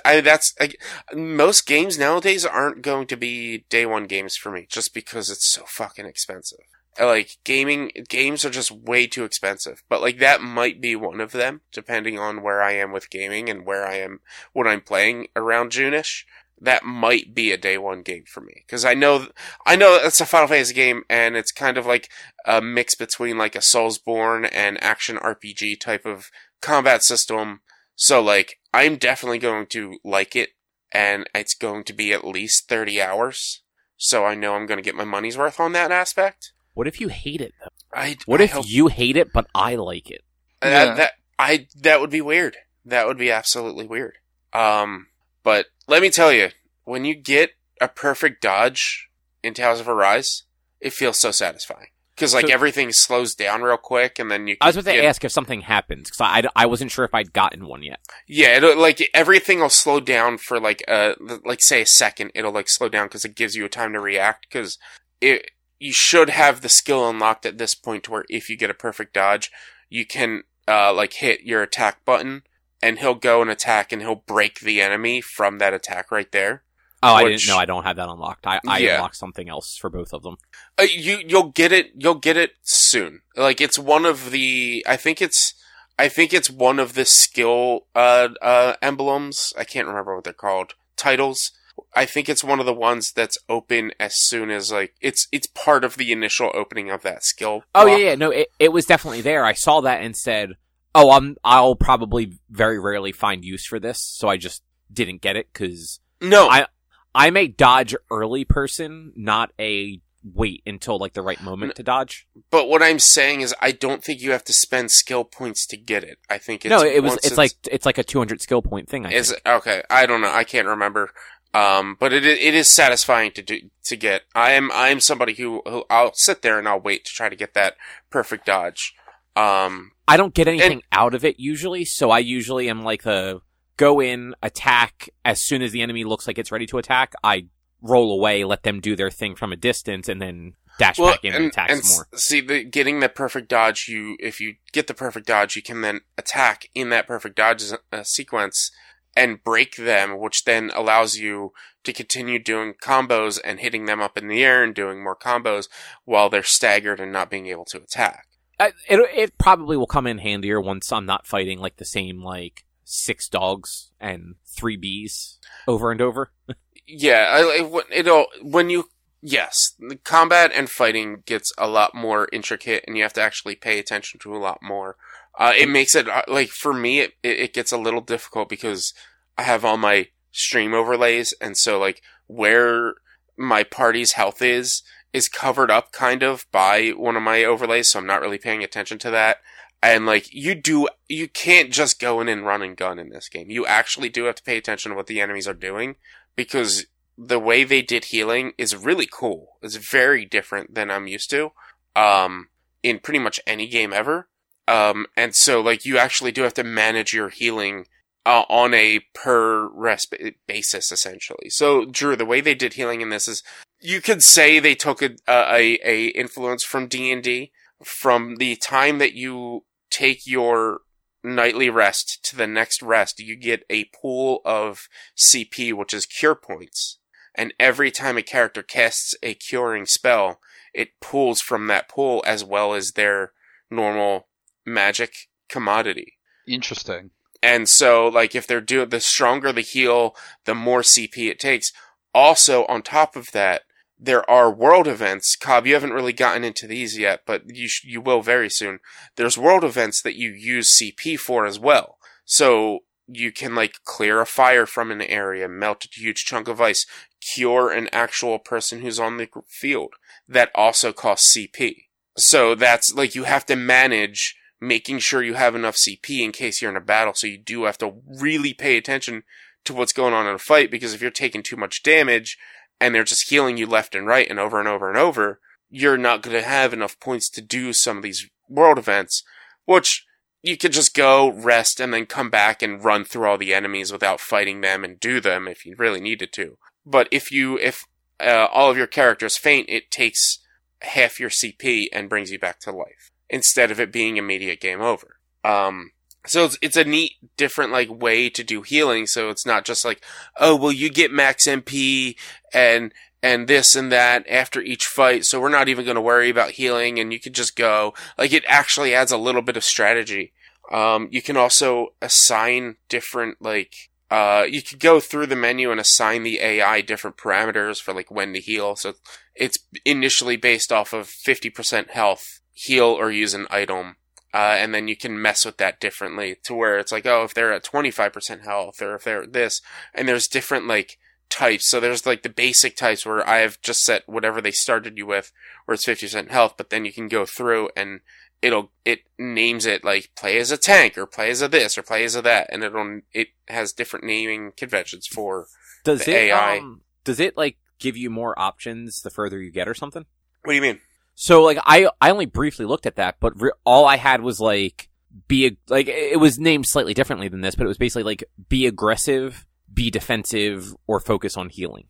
I, that's like most games nowadays aren't going to be day one games for me just because it's so fucking expensive. Like gaming games are just way too expensive. But like that might be one of them, depending on where I am with gaming and where I am when I'm playing around June-ish. That might be a day one game for me because I know I know it's a Final Fantasy game and it's kind of like a mix between like a Soulsborne and action RPG type of combat system. So like I'm definitely going to like it and it's going to be at least 30 hours. So I know I'm going to get my money's worth on that aspect. What if you hate it, though? I What I if hope- you hate it, but I like it? that, Yeah. that I that would be weird. That would be absolutely weird. Um but let me tell you, when you get a perfect dodge in Tales of Arise, it feels so satisfying. Cuz like So- everything slows down real quick and then you I was can about to get- ask if something happens because I, I wasn't sure if I'd gotten one yet. Yeah, it'll, like everything will slow down for like uh like say a second. It'll like slow down because it gives you a time to react. Because it you should have the skill unlocked at this point to where if you get a perfect dodge, you can uh like hit your attack button and he'll go and attack and he'll break the enemy from that attack right there. Oh, I didn't know. I don't have that unlocked. I, I Yeah. unlocked something else for both of them. Uh, you you'll get it you'll get it soon. Like it's one of the I think it's I think it's one of the skill uh uh emblems. I can't remember what they're called. Titles. I think it's one of the ones that's open as soon as like it's it's part of the initial opening of that skill. Oh yeah, yeah. No, it, it was definitely there. I saw that and said, "Oh, I'm I'll probably very rarely find use for this." So I just didn't get it because No, I- I'm a dodge early person, not a wait until like the right moment to dodge. but what I'm saying is I don't think you have to spend skill points to get it. I think it's no, it was. once It's, like it's like a 200 skill point thing. I Is okay? I don't know. I can't remember. Um, but it it is satisfying to do to get. I am I am somebody who, who I'll sit there and I'll wait to try to get that perfect dodge. Um, I don't get anything out of it usually, so I usually am like the go in, attack as soon as the enemy looks like it's ready to attack. I roll away, let them do their thing from a distance, and then dash well, back in and, attack and more. see the getting the perfect dodge. You if you get the perfect dodge, you can then attack in that perfect dodge uh, sequence and break them, which then allows you to continue doing combos and hitting them up in the air and doing more combos while they're staggered and not being able to attack. I, it it probably will come in handier once I'm not fighting like the same like six dogs and three bees over and over. Yeah, I, it'll when you yes, the combat and fighting gets a lot more intricate, and you have to actually pay attention to a lot more. Uh, it makes it uh, like for me, it, it it gets a little difficult because I have all my stream overlays, and so like where my party's health is is covered up kind of by one of my overlays, so I'm not really paying attention to that. And like you do, you can't just go in and run and gun in this game. You actually do have to pay attention to what the enemies are doing because the way they did healing is really cool. It's very different than I'm used to. Um, in pretty much any game ever. Um, and so like you actually do have to manage your healing uh, on a per rest ba- basis essentially. So Drew, the way they did healing in this is you could say they took a a, a influence from D and D from the time that you take your nightly rest to the next rest, you get a pool of CP, which is cure points. And every time a character casts a curing spell, it pulls from that pool as well as their normal magic commodity. Interesting. And so, like, if they're doing the stronger the heal, the more CP it takes. Also, on top of that, there are world events. Cobb, you haven't really gotten into these yet, but you sh- you will very soon. There's world events that you use CP for as well. So you can like clear a fire from an area, melt a huge chunk of ice, cure an actual person who's on the field. That also costs CP. So that's like you have to manage making sure you have enough CP in case you're in a battle. So you do have to really pay attention to what's going on in a fight because if you're taking too much damage and they're just healing you left and right and over and over and over, you're not going to have enough points to do some of these world events, which you could just go rest and then come back and run through all the enemies without fighting them and do them if you really needed to. But if you, if uh, all of your characters faint, it takes half your CP and brings you back to life instead of it being immediate game over. Um, so it's, it's a neat, different like way to do healing. So it's not just like, oh, well, you get max MP and and this and that after each fight, so we're not even going to worry about healing, and you could just go. Like it actually adds a little bit of strategy. Um, you can also assign different like uh, you could go through the menu and assign the AI different parameters for like when to heal. So it's initially based off of 50% health, heal or use an item. Uh, and then you can mess with that differently to where it's like, oh, if they're at 25% health or if they're at this, and there's different like types. So there's like the basic types where I have just set whatever they started you with, where it's 50% health, but then you can go through and it'll, it names it like play as a tank or play as a this or play as a that. And it'll, it has different naming conventions for, Does The it AI. um, does it like give you more options the further you get or something? what do you mean? So like I I only briefly looked at that, but re- all I had was like be ag- like it was named slightly differently than this, but it was basically like be aggressive, be defensive, or focus on healing.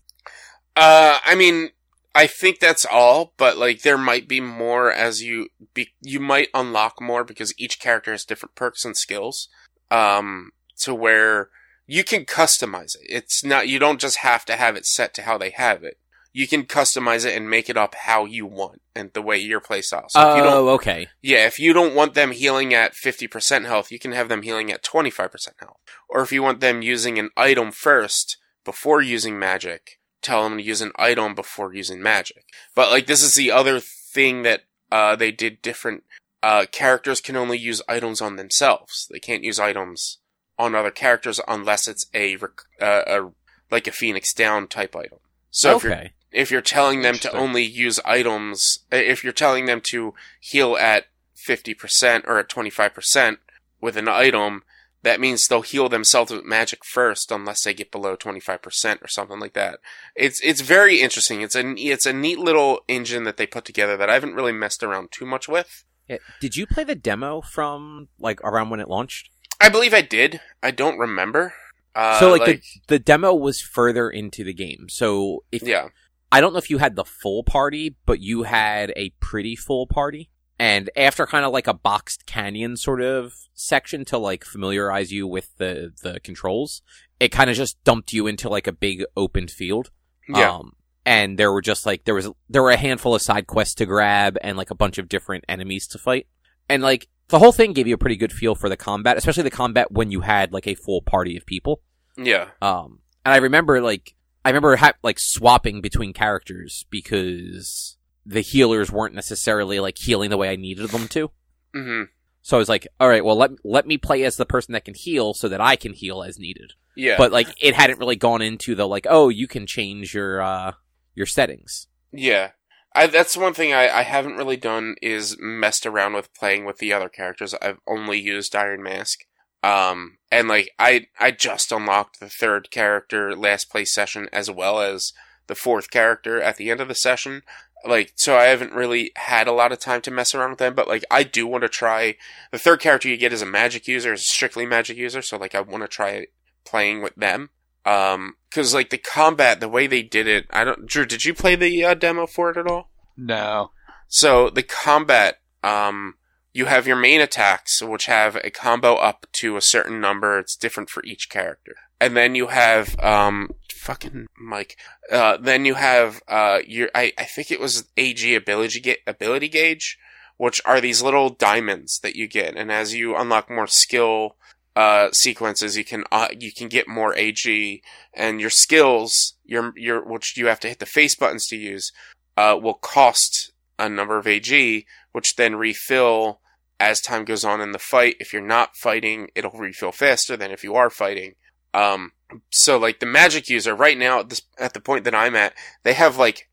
Uh, I mean, I think that's all, but like there might be more as you be, you might unlock more because each character has different perks and skills. Um, to where you can customize it. It's not you don't just have to have it set to how they have it. You can customize it and make it up how you want and the way your playstyle. So if you don't Oh, okay. yeah, if you don't want them healing at 50% health, you can have them healing at 25% health. Or if you want them using an item first before using magic, tell them to use an item before using magic. But like this is the other thing that uh, they did different. Uh, characters can only use items on themselves. They can't use items on other characters unless it's a, rec- uh, a like a Phoenix Down type item. So if you're okay. If you're telling them to only use items, if you're telling them to heal at 50% or at 25% with an item, that means they'll heal themselves with magic first unless they get below 25% or something like that. It's, it's very interesting. It's a, it's a neat little engine that they put together that I haven't really messed around too much with. Yeah, Did you play the demo from like around when it launched? I believe I did. I don't remember. Uh, so like, the the demo was further into the game. So if yeah, I don't know if you had the full party, but you had a pretty full party. And after kind of like a boxed canyon sort of section to like familiarize you with the the controls, it kind of just dumped you into like a big open field. yeah, Um, and there were just like there was there were a handful of side quests to grab and like a bunch of different enemies to fight. And like the whole thing gave you a pretty good feel for the combat, especially the combat when you had like a full party of people. yeah, Um, and I remember like I remember ha- like swapping between characters because the healers weren't necessarily like healing the way I needed them to. hmm So I was like, all right, well let let me play as the person that can heal so that I can heal as needed. yeah. But like it hadn't really gone into the like, oh, you can change your uh your settings. Yeah. I, that's one thing I, I haven't really done is messed around with playing with the other characters. I've only used Iron Mask. Um, and like, I, I just unlocked the third character last play session as well as the fourth character at the end of the session. Like, so I haven't really had a lot of time to mess around with them, but like, I do want to try, the third character you get is a magic user, is a strictly magic user, so like, I want to try playing with them. Um, cause like the combat, the way they did it, I don't, Drew, did you play the uh, demo for it at all? No. So the combat, um, you have your main attacks, which have a combo up to a certain number. It's different for each character. And then you have, um, fucking Mike. Uh, then you have, uh, your, I, I think it was AG ability, ability gauge, which are these little diamonds that you get. And as you unlock more skill, uh, sequences, you can, uh, you can get more AG and your skills, your, your, which you have to hit the face buttons to use, uh, will cost a number of AG, which then refill as time goes on in the fight. If you're not fighting, it'll refill faster than if you are fighting. Um, so like the magic user right now at this at the point that I'm at, they have like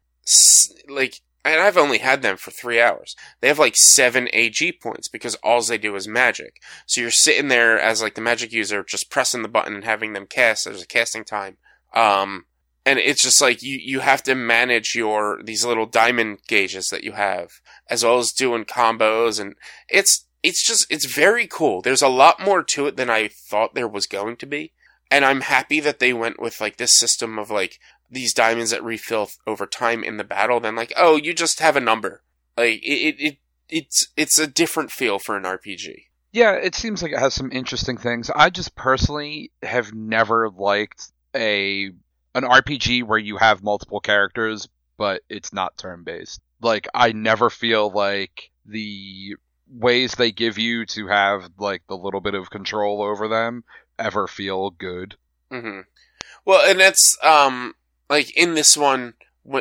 like and I've only had them for three hours. They have like seven AG points because all they do is magic. So you're sitting there as like the magic user, just pressing the button and having them cast. There's a casting time. Um, and it's just like you you have to manage your these little diamond gauges that you have as well as doing combos. And it's it's just it's very cool. There's a lot more to it than i thought there was going to be. And i'm happy that they went with like this system of like these diamonds that refill over time in the battle than like oh you just have a number. Like it it, it it's it's a different feel for an rpg Yeah, it seems like it has some interesting things. I just personally have never liked a an RPG where you have multiple characters, but it's not turn based. Like I never feel like the ways they give you to have like the little bit of control over them ever feel good. hmm Well, and that's um like in this one,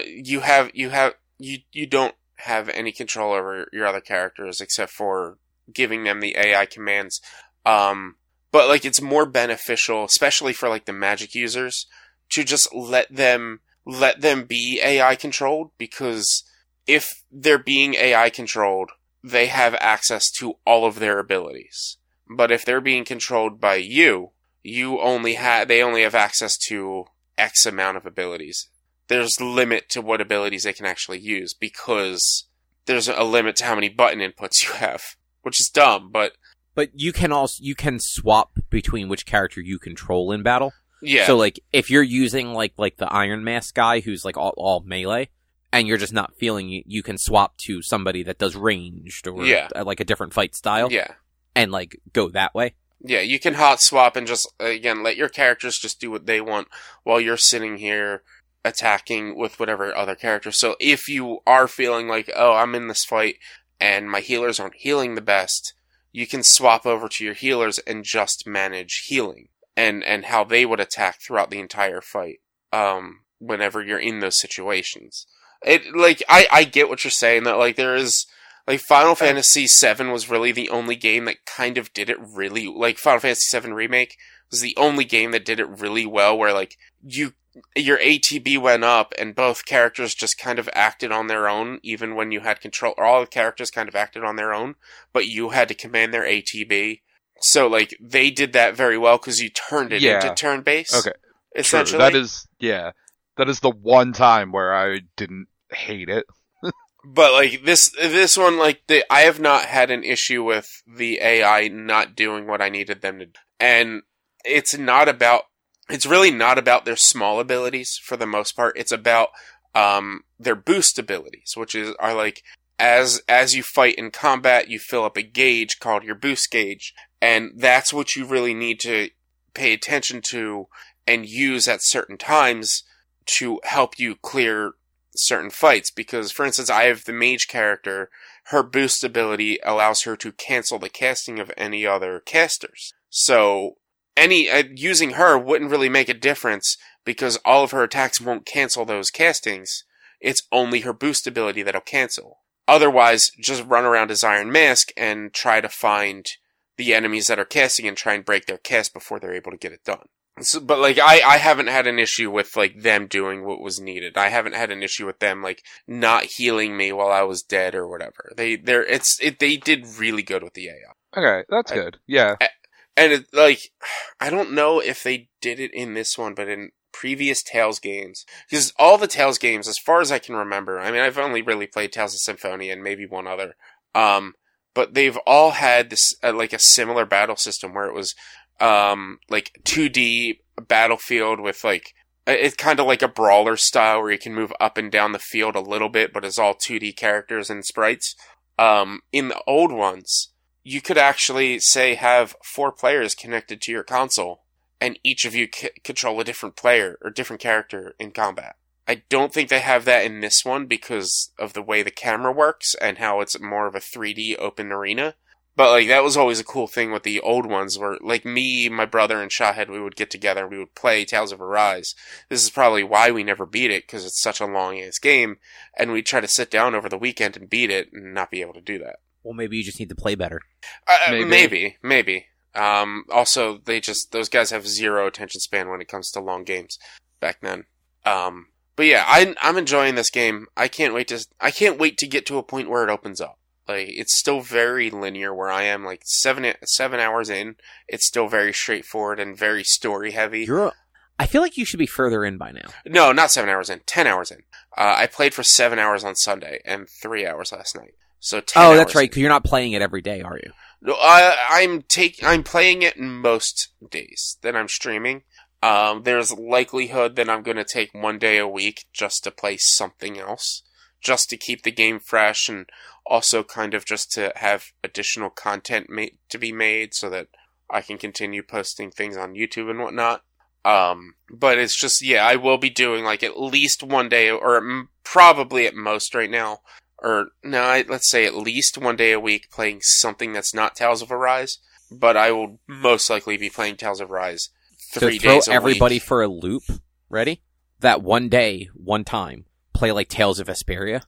you have you have you you don't have any control over your other characters except for giving them the AI commands. Um, but like it's more beneficial, especially for like the magic users, to just let them let them be AI controlled because if they're being AI controlled, they have access to all of their abilities. But if they're being controlled by you, you only have they only have access to X amount of abilities. There's limit to what abilities they can actually use because there's a limit to how many button inputs you have, which is dumb, but But you can also you can swap between which character you control in battle. Yeah. So like if you're using like like the Iron Mask guy who's like all, all melee and you're just not feeling it, you can swap to somebody that does ranged or Yeah. uh, like a different fight style yeah. and like go that way. Yeah, you can hot swap and just again let your characters just do what they want while you're sitting here attacking with whatever other character. So if you are feeling like, oh, I'm in this fight and my healers aren't healing the best, you can swap over to your healers and just manage healing and and how they would attack throughout the entire fight. Um, whenever you're in those situations, it like I I get what you're saying that like there is like Final Fantasy VII was really the only game that kind of did it really like Final Fantasy VII remake was the only game that did it really well where like you your ATB went up and both characters just kind of acted on their own even when you had control or all the characters kind of acted on their own but you had to command their ATB so like they did that very well cuz you turned it Yeah. into turn based Okay. True. essentially That is yeah. That is the one time where I didn't hate it. but like this this one like the I have not had an issue with the AI not doing what I needed them to do. And it's not about it's really not about their small abilities for the most part. It's about um their boost abilities, which is are like as as you fight in combat, you fill up a gauge called your boost gauge, and that's what you really need to pay attention to and use at certain times to help you clear certain fights. Because for instance I have the mage character. Her boost ability allows her to cancel the casting of any other casters. So any uh, using her wouldn't really make a difference because all of her attacks won't cancel those castings. It's only her boost ability that'll cancel. Otherwise just run around as iron mask and try to find the enemies that are casting and try and break their cast before they're able to get it done so, but like I, I haven't had an issue with like them doing what was needed. I haven't had an issue with them like not healing me while I was dead or whatever. They they're it's it they did really good with the AI. Okay, that's I- good. Yeah. And it, like I don't know if they did it in this one, but in previous Tales games, because all the Tales games, as far as I can remember, I mean I've only really played Tales of Symphonia and maybe one other. Um, but they've all had this uh, like a similar battle system where it was um like 2D battlefield with like it's kind of like a brawler style where you can move up and down the field a little bit, but it's all 2D characters and sprites. Um, in the old ones, you could actually say have four players connected to your console, and each of you c- control a different player or different character in combat. I don't think they have that in this one because of the way the camera works and how it's more of a 3D open arena. But like that was always a cool thing with the old ones where like me, my brother and Shahhead, we would get together and we would play Tales of Arise. This is probably why we never beat it because it's such a long ass game and we'd try to sit down over the weekend and beat it and not be able to do that. Well, maybe you just need to play better. Uh, Maybe. maybe, maybe. Um, also, they just those guys have zero attention span when it comes to long games back then. Um, but yeah, I, I'm enjoying this game. I can't wait to I can't wait to get to a point where it opens up. Like it's still very linear where I am. Like seven seven hours in, it's still very straightforward and very story heavy. You're. I feel like you should be further in by now. No, not seven hours in. Ten hours in. Uh, I played for seven hours on Sunday and three hours last night. So ten. Oh, that's right. Because you're not playing it every day, are you? No, I, I'm take I'm playing it most days that I'm streaming. Um, there's likelihood that I'm going to take one day a week just to play something else, just to keep the game fresh, and also kind of just to have additional content ma- to be made so that I can continue posting things on YouTube and whatnot. Um, but it's just yeah, I will be doing like at least one day, or m- probably at most right now, or no, I, let's say at least one day a week playing something that's not Tales of Arise. But I will most likely be playing Tales of Arise three so throw days a everybody week. for a loop. Ready? That one day, one time, play like Tales of Vesperia.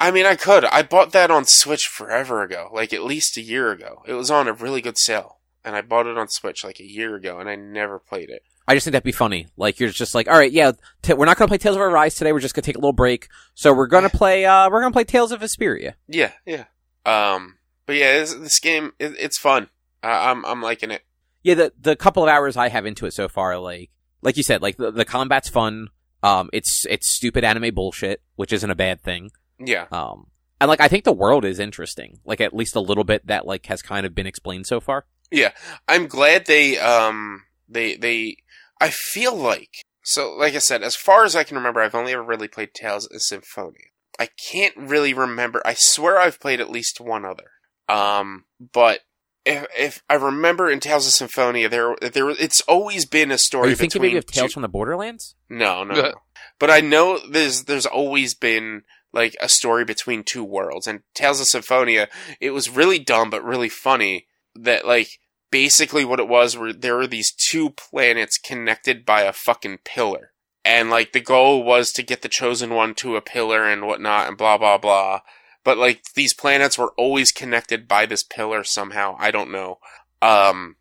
I mean, I could. I bought that on Switch forever ago, like at least a year ago. It was on a really good sale, and I bought it on Switch like a year ago, and I never played it. I just think that'd be funny. Like you're just like, all right, yeah, t- we're not gonna play Tales of Arise today. We're just gonna take a little break. So we're gonna play. uh We're gonna play Tales of Vesperia. Yeah, yeah. Um, but yeah, this, this game, it, it's fun. Uh, I'm I'm liking it. Yeah, the the couple of hours I have into it so far, like like you said, like the, the combat's fun. Um, it's it's stupid anime bullshit, which isn't a bad thing. Yeah, Um, and like I think the world is interesting. Like at least a little bit that like has kind of been explained so far. Yeah, I'm glad they um they they. I feel like so. Like I said, as far as I can remember, I've only ever really played Tales of Symphonia. I can't really remember. I swear I've played at least one other. Um, but if, if I remember in Tales of Symphonia, there there it's always been a Are story oh, you thinking between maybe of Tales two- from the Borderlands? No, no, no. But I know there's there's always been like a story between two worlds. And Tales of Symphonia, it was really dumb but really funny that like basically what it was were there were these two planets connected by a fucking pillar. And like the goal was to get the chosen one to a pillar and whatnot and blah blah blah. But like these planets were always connected by this pillar somehow. I don't know. Um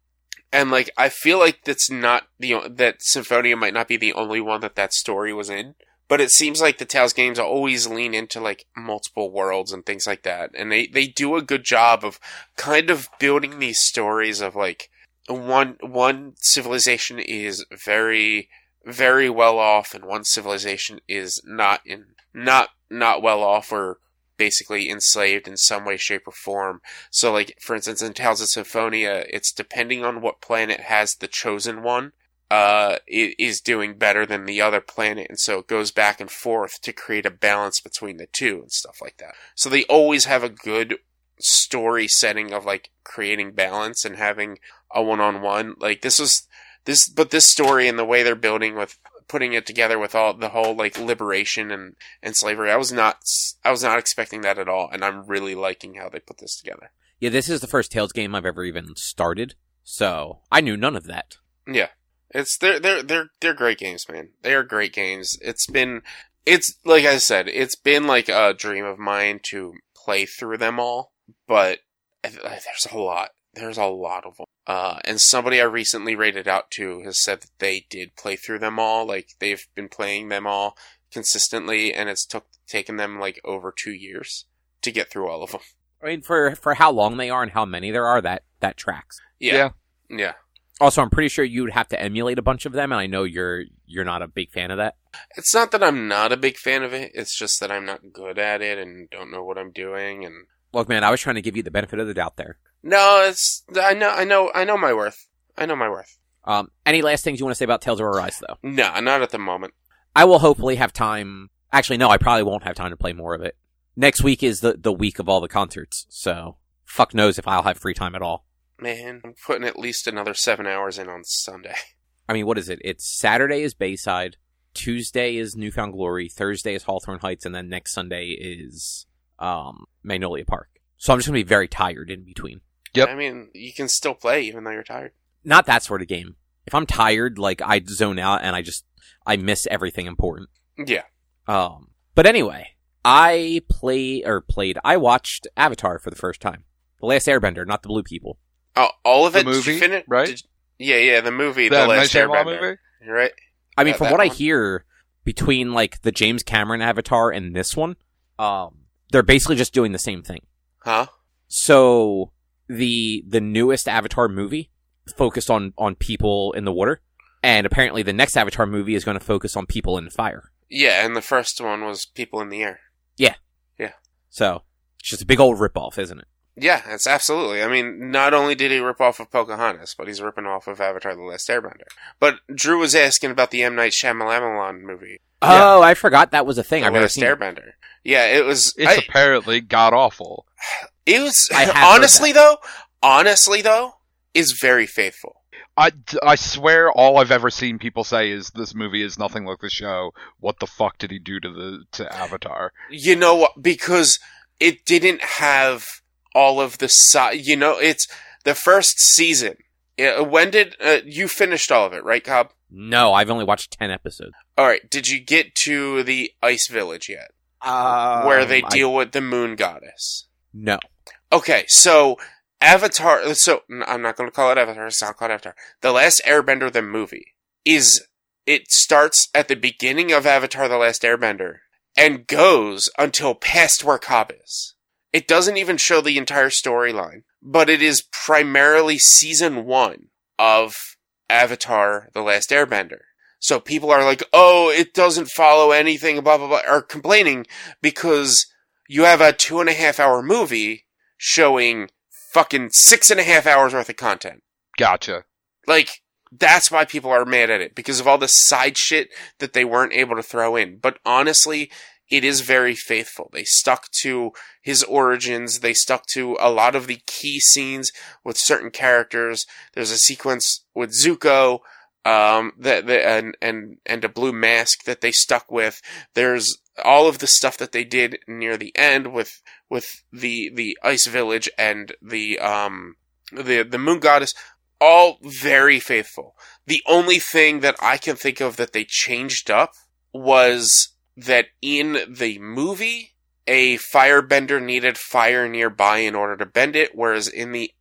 and like I feel like that's not the that Symphonia might not be the only one that that story was in, but it seems like the Tales games always lean into like multiple worlds and things like that, and they they do a good job of kind of building these stories of like one one civilization is very very well off and one civilization is not in not not well off or basically enslaved in some way, shape, or form. So, like for instance, in Tales of Symphonia, it's depending on what planet has the chosen one. Uh, i- is doing better than the other planet, and so it goes back and forth to create a balance between the two and stuff like that. So they always have a good story setting of like creating balance and having a one-on-one. Like this was this, but this story and the way they're building with putting it together with all the whole like liberation and and slavery, I was not I was not expecting that at all, and I'm really liking how they put this together. Yeah, this is the first Tales game I've ever even started, so I knew none of that. Yeah. It's they're they're they're they're great games, man. They are great games. It's been it's like I said, it's been like a dream of mine to play through them all, but I- I- there's a lot. There's a lot of them. Uh, and somebody I recently rated out to has said that they did play through them all. Like they've been playing them all consistently, and it's took taken them like over two years to get through all of them. I mean, for for how long they are and how many there are, that that tracks. Yeah, yeah. Also, I'm pretty sure you would have to emulate a bunch of them, and I know you're you're not a big fan of that. It's not that I'm not a big fan of it. It's just that I'm not good at it and don't know what I'm doing. And Look, man, I was trying to give you the benefit of the doubt there. No, it's I know, I know, I know my worth. I know my worth. Um, any last things you want to say about Tales of Arise, though? No, not at the moment. I will hopefully have time. Actually, no, I probably won't have time to play more of it. Next week is the the week of all the concerts, so fuck knows if I'll have free time at all. Man, I'm putting at least another seven hours in on Sunday. I mean, what is it? It's Saturday is Bayside, Tuesday is New Found Glory, Thursday is Hawthorne Heights, and then next Sunday is um Magnolia Park. So I'm just gonna be very tired in between. Yep. I mean, you can still play even though you're tired. Not that sort of game. If I'm tired, like I zone out and I just I miss everything important. Yeah. Um, but anyway, I play or played. I watched Avatar for the first time. The Last Airbender, not the Blue People. Oh, all of The it. Movie, you finish? right? Did- yeah, yeah, the movie, The The, M. Night Last Airbender. movie? Right? I mean, That- from that what I hear, between like the James Cameron Avatar and this one, um, they're basically just doing the same thing. Huh? So the the newest Avatar movie focused on on people in the water, and apparently the next Avatar movie is going to focus on people in fire. Yeah, and the first one was People in the Air. Yeah, yeah. So it's just a big old ripoff, isn't it? Yeah, it's absolutely. I mean, not only did he rip off of Pocahontas, but he's ripping off of Avatar: The Last Airbender. But Drew was asking about the M Night Shyamalan movie, Oh, I forgot that was a thing. The I've never Last seen. it. Airbender. Yeah, it was. It's I- apparently god awful. It was I have honestly though, honestly though, is very faithful. I, I swear all I've ever seen people say is this movie is nothing like the show. What the fuck did he do to the to Avatar? You know what? Because it didn't have all of the side. You know, it's the first season. When did uh, you finished all of it? Right, Cobb? No, I've only watched ten episodes. All right. Did you get to the Ice Village yet, Uh, where they deal with the Moon Goddess? no. Okay, so Avatar. So I'm not going to call it Avatar. It's not called Avatar. The Last Airbender, the movie, is it starts at the beginning of Avatar: The Last Airbender and goes until past where Cobb is. It doesn't even show the entire storyline, but it is primarily season one of Avatar: The Last Airbender. So people are like, "Oh, it doesn't follow anything," blah blah blah, are complaining because you have a two and a half hour movie showing fucking six and a half hours worth of content. Gotcha. Like, that's why people are mad at it, because of all the side shit that they weren't able to throw in. But honestly, it is very faithful. They stuck to his origins, they stuck to a lot of the key scenes with certain characters. There's a sequence with Zuko. Um, that, that and and and a blue mask that they stuck with. There's all of the stuff that they did near the end with with the the ice village and the um the the moon goddess all very faithful the only thing that i can think of that they changed up was that in the movie a firebender needed fire nearby in order to bend it whereas in the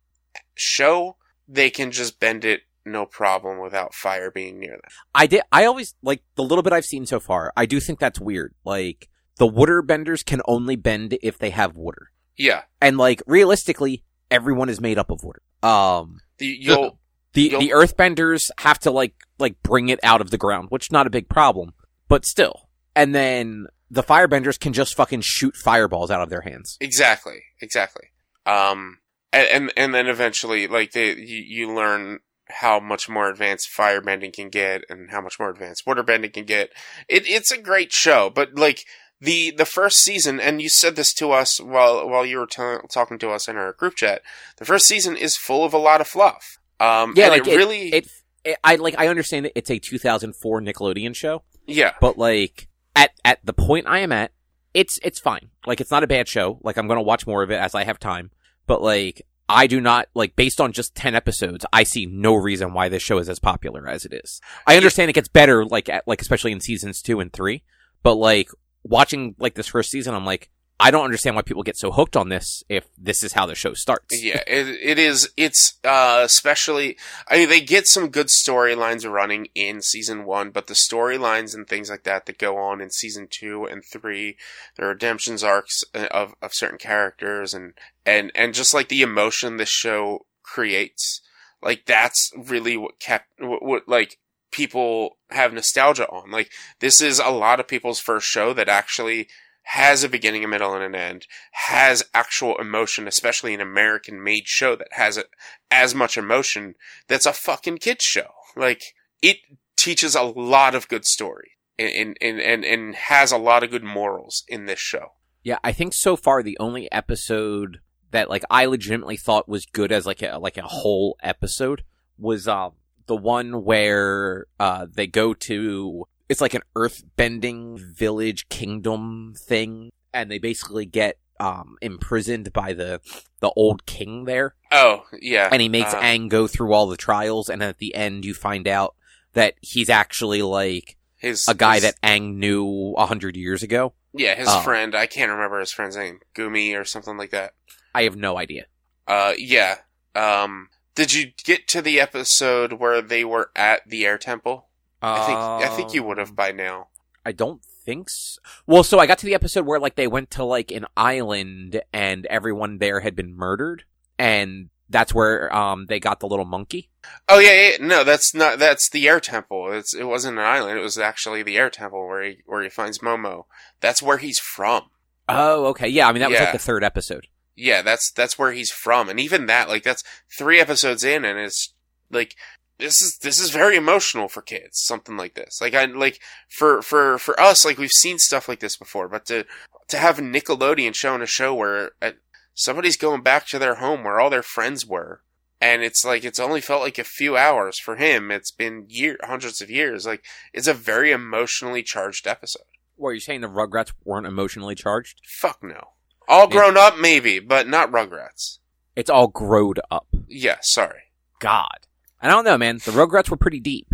show they can just bend it no problem without fire being near them I did. I always like the little bit I've seen so far. I do think that's weird. Like the water benders can only bend if they have water, yeah and like realistically, everyone is made up of water. Um, the, you'll the You'll- the earthbenders have to like like bring it out of the ground, which not a big problem, but still. And then the firebenders can just fucking shoot fireballs out of their hands. Exactly, exactly. Um, and and, and then eventually, like they, you, you learn how much more advanced firebending can get, and how much more advanced waterbending can get. It, it's a great show, but like the the first season, and you said this to us while while you were t- talking to us in our group chat. The first season is full of a lot of fluff. Um, Yeah, and like it really, it, it, I like I understand that it's a 2004 Nickelodeon show, yeah, but like at at the point I am at, it's it's fine. Like it's not a bad show. Like I'm gonna watch more of it as I have time. But like I do not like based on just 10 episodes, I see no reason why this show is as popular as it is. I understand it gets better like at, like especially in seasons 2 and 3, but like watching like this first season I'm like I don't understand why people get so hooked on this if this is how the show starts. Yeah, it, it is. It's uh, especially. I mean, they get some good storylines running in season one, but the storylines and things like that that go on in season two and three, the redemptions arcs uh, of of certain characters, and and and just like the emotion this show creates, like that's really what kept what, what like people have nostalgia on. Like this is a lot of people's first show that actually has a beginning, a middle, and an end, has actual emotion, especially an American made show that has a, as much emotion that's a fucking kids show. Like, it teaches a lot of good story and, and, and, and has a lot of good morals in this show. Yeah, I think so far the only episode that like I legitimately thought was good as like a like a whole episode was um the one where uh they go to it's like an earth bending village kingdom thing and they basically get um imprisoned by the the old king there Oh, yeah. and he makes Uh, Aang go through all the trials and at the end you find out that he's actually like his, a guy his- that Aang knew a hundred years ago. yeah, his Oh. friend, I can't remember his friend's name, Gumi or something like that. I have no idea. Uh, yeah. Um, did you get to the episode where they were at the air temple? I think I think you would have Um, by now. I don't think so. Well, so I got to the episode where like they went to like an island and everyone there had been murdered, and that's where um they got the little monkey. Oh yeah, yeah, no, that's not that's the air temple. It's it wasn't an island. It was actually the air temple where he where he finds Momo. That's where he's from. Oh, okay, yeah. I mean that was like the third episode. Yeah, that's that's where he's from. And even that, like that's three episodes in, and it's like this is this is very emotional for kids. Something like this, like I like for for for us, like we've seen stuff like this before, but to to have a Nickelodeon showing a show where uh, somebody's going back to their home where all their friends were. And it's like it's only felt like a few hours for him. It's been year, hundreds of years. Like it's a very emotionally charged episode. Were you saying the Rugrats weren't emotionally charged? Fuck no. All grown up, maybe, but not Rugrats. It's all growed up. Yeah, sorry. God, I don't know, man. The Rugrats were pretty deep.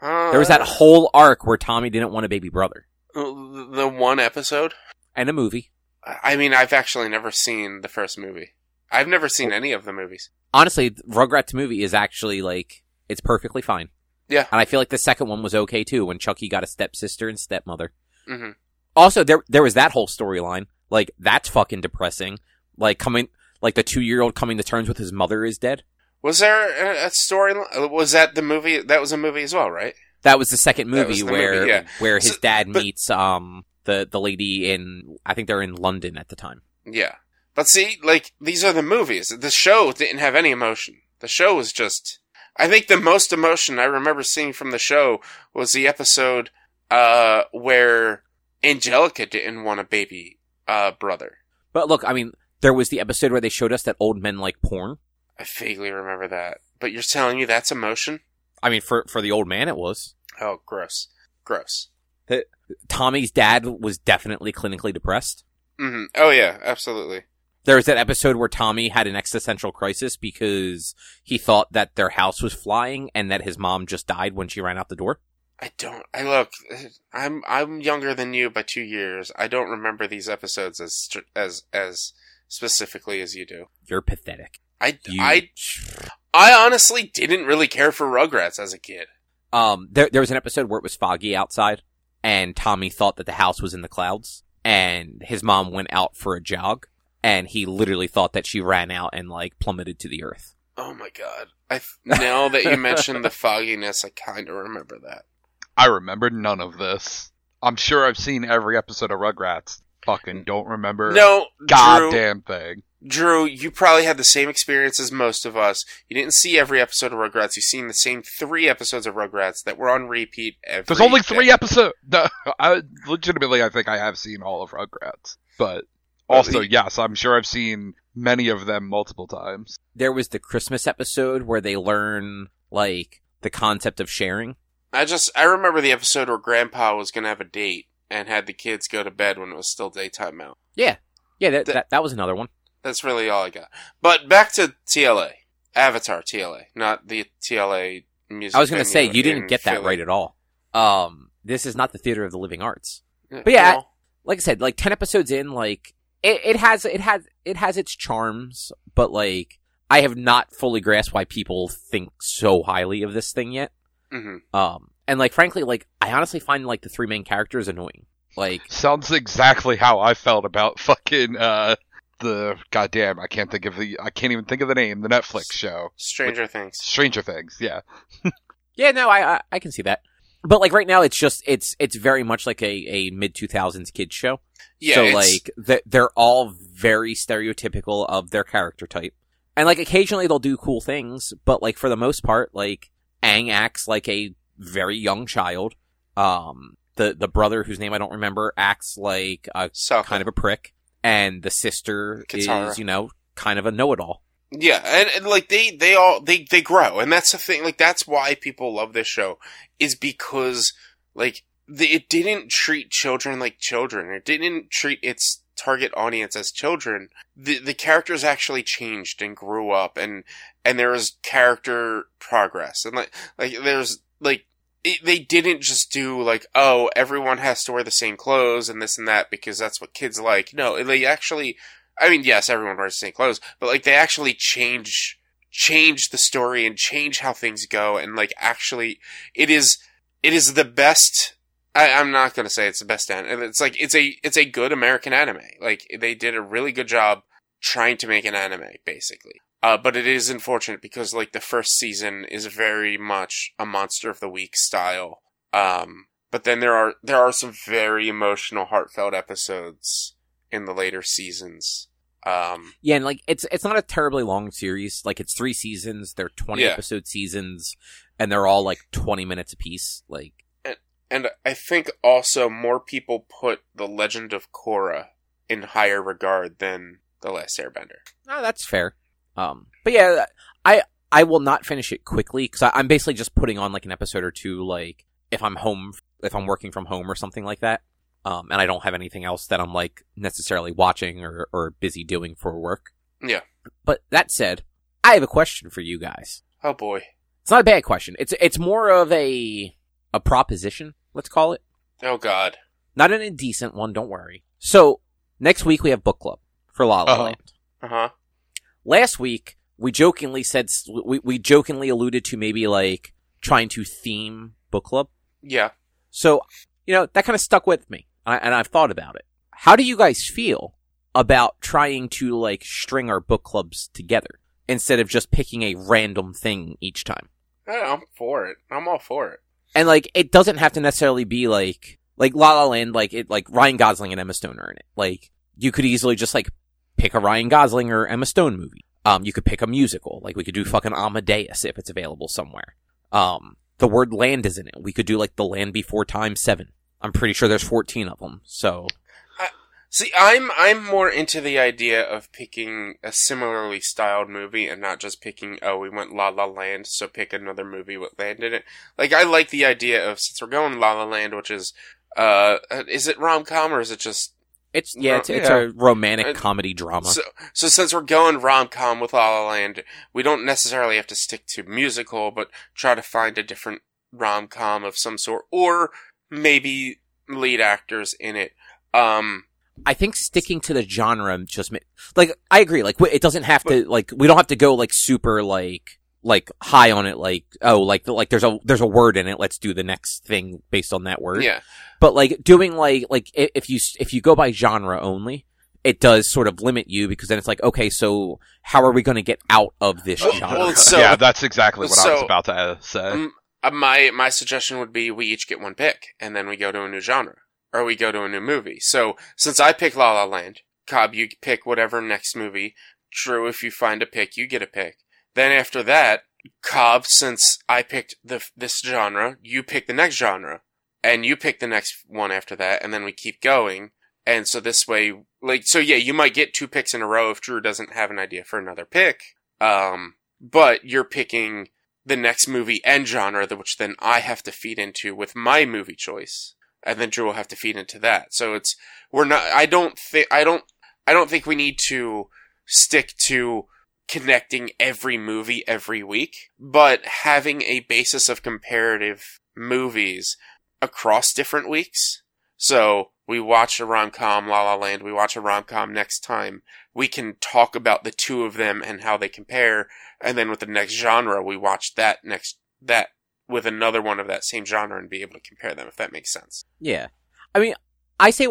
Uh, There was that whole arc where Tommy didn't want a baby brother, the one episode. and a movie. I mean, I've actually never seen the first movie. I've never seen any of the movies. Honestly, the Rugrats movie is actually like it's perfectly fine. Yeah. and I feel like the second one was okay too when Chucky got a stepsister and stepmother. hmm Also, there there was that whole storyline. Like that's fucking depressing. Like coming, like the two year old coming to terms with his mother is dead. Was there a, story? Was that the movie? That was a movie as well, right? That was the second movie the where movie, yeah. where his So- dad but- meets um the the lady in I think they're in London at the time. Yeah. But see, like these are the movies. The show didn't have any emotion. The show was just. I think the most emotion I remember seeing from the show was the episode uh, where Angelica didn't want a baby uh, brother. But look, I mean, there was the episode where they showed us that old men like porn. I vaguely remember that. But you're telling me that's emotion? I mean, for for the old man, it was. Oh, gross. Gross. Tommy's dad was definitely clinically depressed. hmm Oh, yeah, absolutely. There was that episode where Tommy had an existential crisis because he thought that their house was flying and that his mom just died when she ran out the door. I don't. I look. I'm I'm younger than you by two years. I don't remember these episodes as as as specifically as you do. You're pathetic. I You, I I honestly didn't really care for Rugrats as a kid. um, there there was an episode where it was foggy outside, and Tommy thought that the house was in the clouds, and his mom went out for a jog, and he literally thought that she ran out and like plummeted to the earth. Oh my god! I now that you mentioned the fogginess, I kind of remember that. I remember none of this. I'm sure I've seen every episode of Rugrats. Fucking don't remember No, Drew, goddamn thing. Drew, you probably had the same experience as most of us. You didn't see every episode of Rugrats. You've seen the same three episodes of Rugrats that were on repeat every There's only day. three episodes. No, I legitimately, I think I have seen all of Rugrats, but also, Really? yes, I'm sure I've seen many of them multiple times. There was the Christmas episode where they learn like the concept of sharing. I just I remember the episode where Grandpa was gonna have a date and had the kids go to bed when it was still daytime out. Yeah, that, The- that that was another one. That's really all I got. But back to TLA, Avatar TLA, not the TLA music. I was going to say you didn't get that Philly. right at all. Um, this is not the theater of the living arts. Yeah, But yeah, Like I said, like ten episodes in, like it, it has it has it has its charms, but like I have not fully grasped why people think so highly of this thing yet. Mhm. Um, and like frankly, like I honestly find like the three main characters annoying. Like Sounds exactly how I felt about fucking uh the goddamn. I can't think of the. I can't even think of the name. The Netflix show, Stranger Things. Stranger Things. Yeah, Yeah, no, I, I I can see that. But like right now, it's just it's it's very much like a, a mid two thousands kids show. Yeah, so it's- like th- they're all very stereotypical of their character type, and like occasionally they'll do cool things, but like for the most part, like Aang acts like a very young child. Um, the the brother whose name I don't remember acts like a Sokka. kind of a prick, and the sister Katara. is you know kind of a know it all. Yeah, and, and like they they all they they grow, and that's the thing. Like that's why people love this show is because like the, it didn't treat children like children. It didn't treat its target audience as children. The the characters actually changed and grew up, and and there was character progress, and like like there's like. It, they didn't just do like, oh, everyone has to wear the same clothes and this and that because that's what kids like. No, they actually I mean, yes, everyone wears the same clothes, but like they actually change change the story and change how things go, and like actually, it is it is the best. I, I'm not gonna say it's the best anime. It's like it's a it's a good American anime. Like they did a really good job trying to make an anime, basically. Uh, but it is unfortunate because like the first season is very much a monster of the week style. Um, but then there are there are some very emotional, heartfelt episodes in the later seasons. Um, Yeah, and like it's it's not a terribly long series. Like it's three seasons. They're twenty Yeah. episode seasons, and they're all like twenty minutes apiece. Like and I think also more people put the Legend of Korra in higher regard than the Last Airbender. Oh, that's fair. Um, but yeah, I I will not finish it quickly because I'm basically just putting on like an episode or two, like if I'm home, if I'm working from home or something like that. Um, and I don't have anything else that I'm like necessarily watching or or busy doing for work. Yeah. But that said, I have a question for you guys. Oh boy. It's not a bad question. It's it's more of a a proposition, let's call it. Oh god. Not an indecent one. Don't worry. So next week we have book club for La La Uh-huh. Land. Uh huh. Last week we jokingly said we, we jokingly alluded to maybe like trying to theme book club Yeah. so you know that kind of stuck with me I, and i've thought about it how do you guys feel about trying to like string our book clubs together instead of just picking a random thing each time I- I'm for it. I'm all for it. and like it doesn't have to necessarily be like like La La Land like it like Ryan Gosling and Emma Stone are in it. Like you could easily just like pick a Ryan Gosling or Emma Stone movie. Um you could pick a musical. Like we could do fucking Amadeus if it's available somewhere. Um the word land is in it. We could do like the land before time 7. I'm pretty sure there's 14 of them. So See, I'm I'm more into the idea of picking a similarly styled movie and not just picking oh we went La La Land so pick another movie with land in it. Like I like the idea of since we're going La La Land, which is uh is it rom com or is it just it's yeah, it's, it's Yeah. a romantic Uh, comedy drama. So, so since we're going rom com with La La Land, we don't necessarily have to stick to musical, but try to find a different rom com of some sort, or maybe lead actors in it. Um, I think sticking to the genre just like I agree. Like it doesn't have to like we don't have to go like super like like high on it. Like oh like like there's a there's a word in it. Let's do the next thing based on that word. yeah, But like doing like like if you if you go by genre only, it does sort of limit you because then it's like okay, so how are we going to get out of this Well, genre? well, so- yeah, that's exactly what I was so- about to uh, say. Um, my my suggestion would be we each get one pick, and then we go to a new genre. or we go to a new movie. So since I pick La La Land, Cobb, you pick whatever next movie. Drew, if you find a pick, you get a pick. Then after that, Cobb, since I picked the this genre, you pick the next genre, and you pick the next one after that, and then we keep going. And so this way, like, so yeah, you might get two picks in a row if Drew doesn't have an idea for another pick. Um, but you're picking the next movie and genre, which then I have to feed into with my movie choice, and then Drew will have to feed into that. So it's we're not. I don't think. I don't. I don't think we need to stick to connecting every movie every week, but having a basis of comparative movies across different weeks. So we watch a rom com, La La Land. We watch a rom com next time. We can talk about the two of them and how they compare, and then with the next genre, we watch that next that with another one of that same genre and be able to compare them. If that makes sense. Yeah, I mean, I say,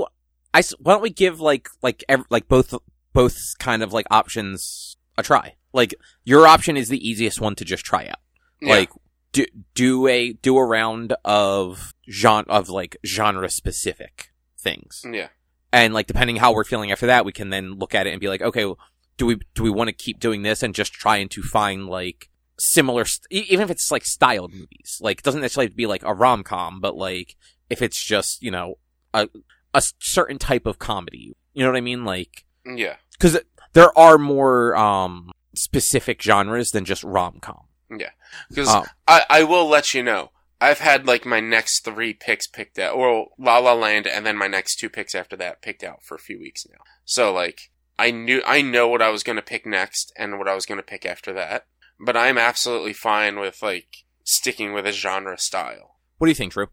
I why don't we give like like like both both kind of like options a try? Like your option is the easiest one to just try out. Yeah. Like do do a do a round of genre of like genre specific things, yeah, and like depending how we're feeling after that, we can then look at it and be like, okay, well, do we do we want to keep doing this and just trying to find like similar, st- even if it's like styled movies, like it doesn't necessarily have to be like a rom com, but like if it's just you know a a certain type of comedy, you know what I mean? Like yeah, because there are more um specific genres than just rom com. Yeah, because Um, I, I will let you know. I've had like my next three picks picked out, or La La Land, and then my next two picks after that picked out for a few weeks now. So like, I knew I know what I was going to pick next and what I was going to pick after that. But I'm absolutely fine with like sticking with a genre style. what do you think, Drew?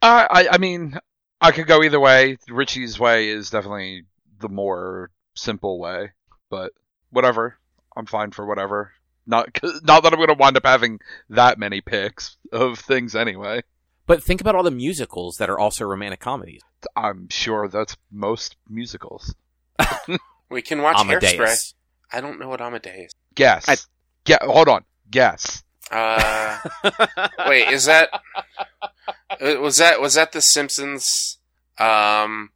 Uh, I, I mean, I could go either way. Richie's way is definitely the more simple way, but whatever. I'm fine for whatever. Not, 'cause- not that I'm going to wind up having that many picks of things anyway. But think about all the musicals that are also romantic comedies. I'm sure that's most musicals. We can watch Hairspray. Amadeus. I don't know what Amadeus. Guess. I- Ge- hold on. Guess. Uh, wait, is that uh, was that was that the Simpsons? Um,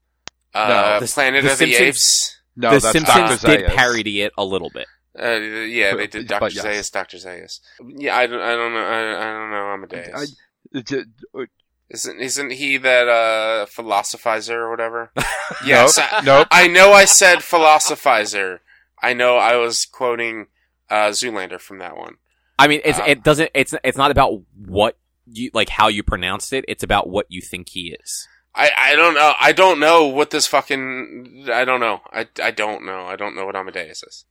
uh, No. The- Planet The of the Apes. No, the that's Simpsons Dr. did parody it a little bit. Uh, yeah, they did. Doctor yes. Zaius, Doctor Zaius. Yeah, I don't, I don't know. I, I don't know Amadeus. I- J- isn't isn't he that uh philosophizer or whatever? yes, Nope. I, nope. I know. I said philosophizer. I know. I was quoting uh Zoolander from that one. I mean, it's Um, it doesn't. It's it's not about what you like how you pronounced it. It's about what you think he is. I, I don't know. I don't know what this fucking. I don't know. I, I don't know. I don't know what Amadeus is.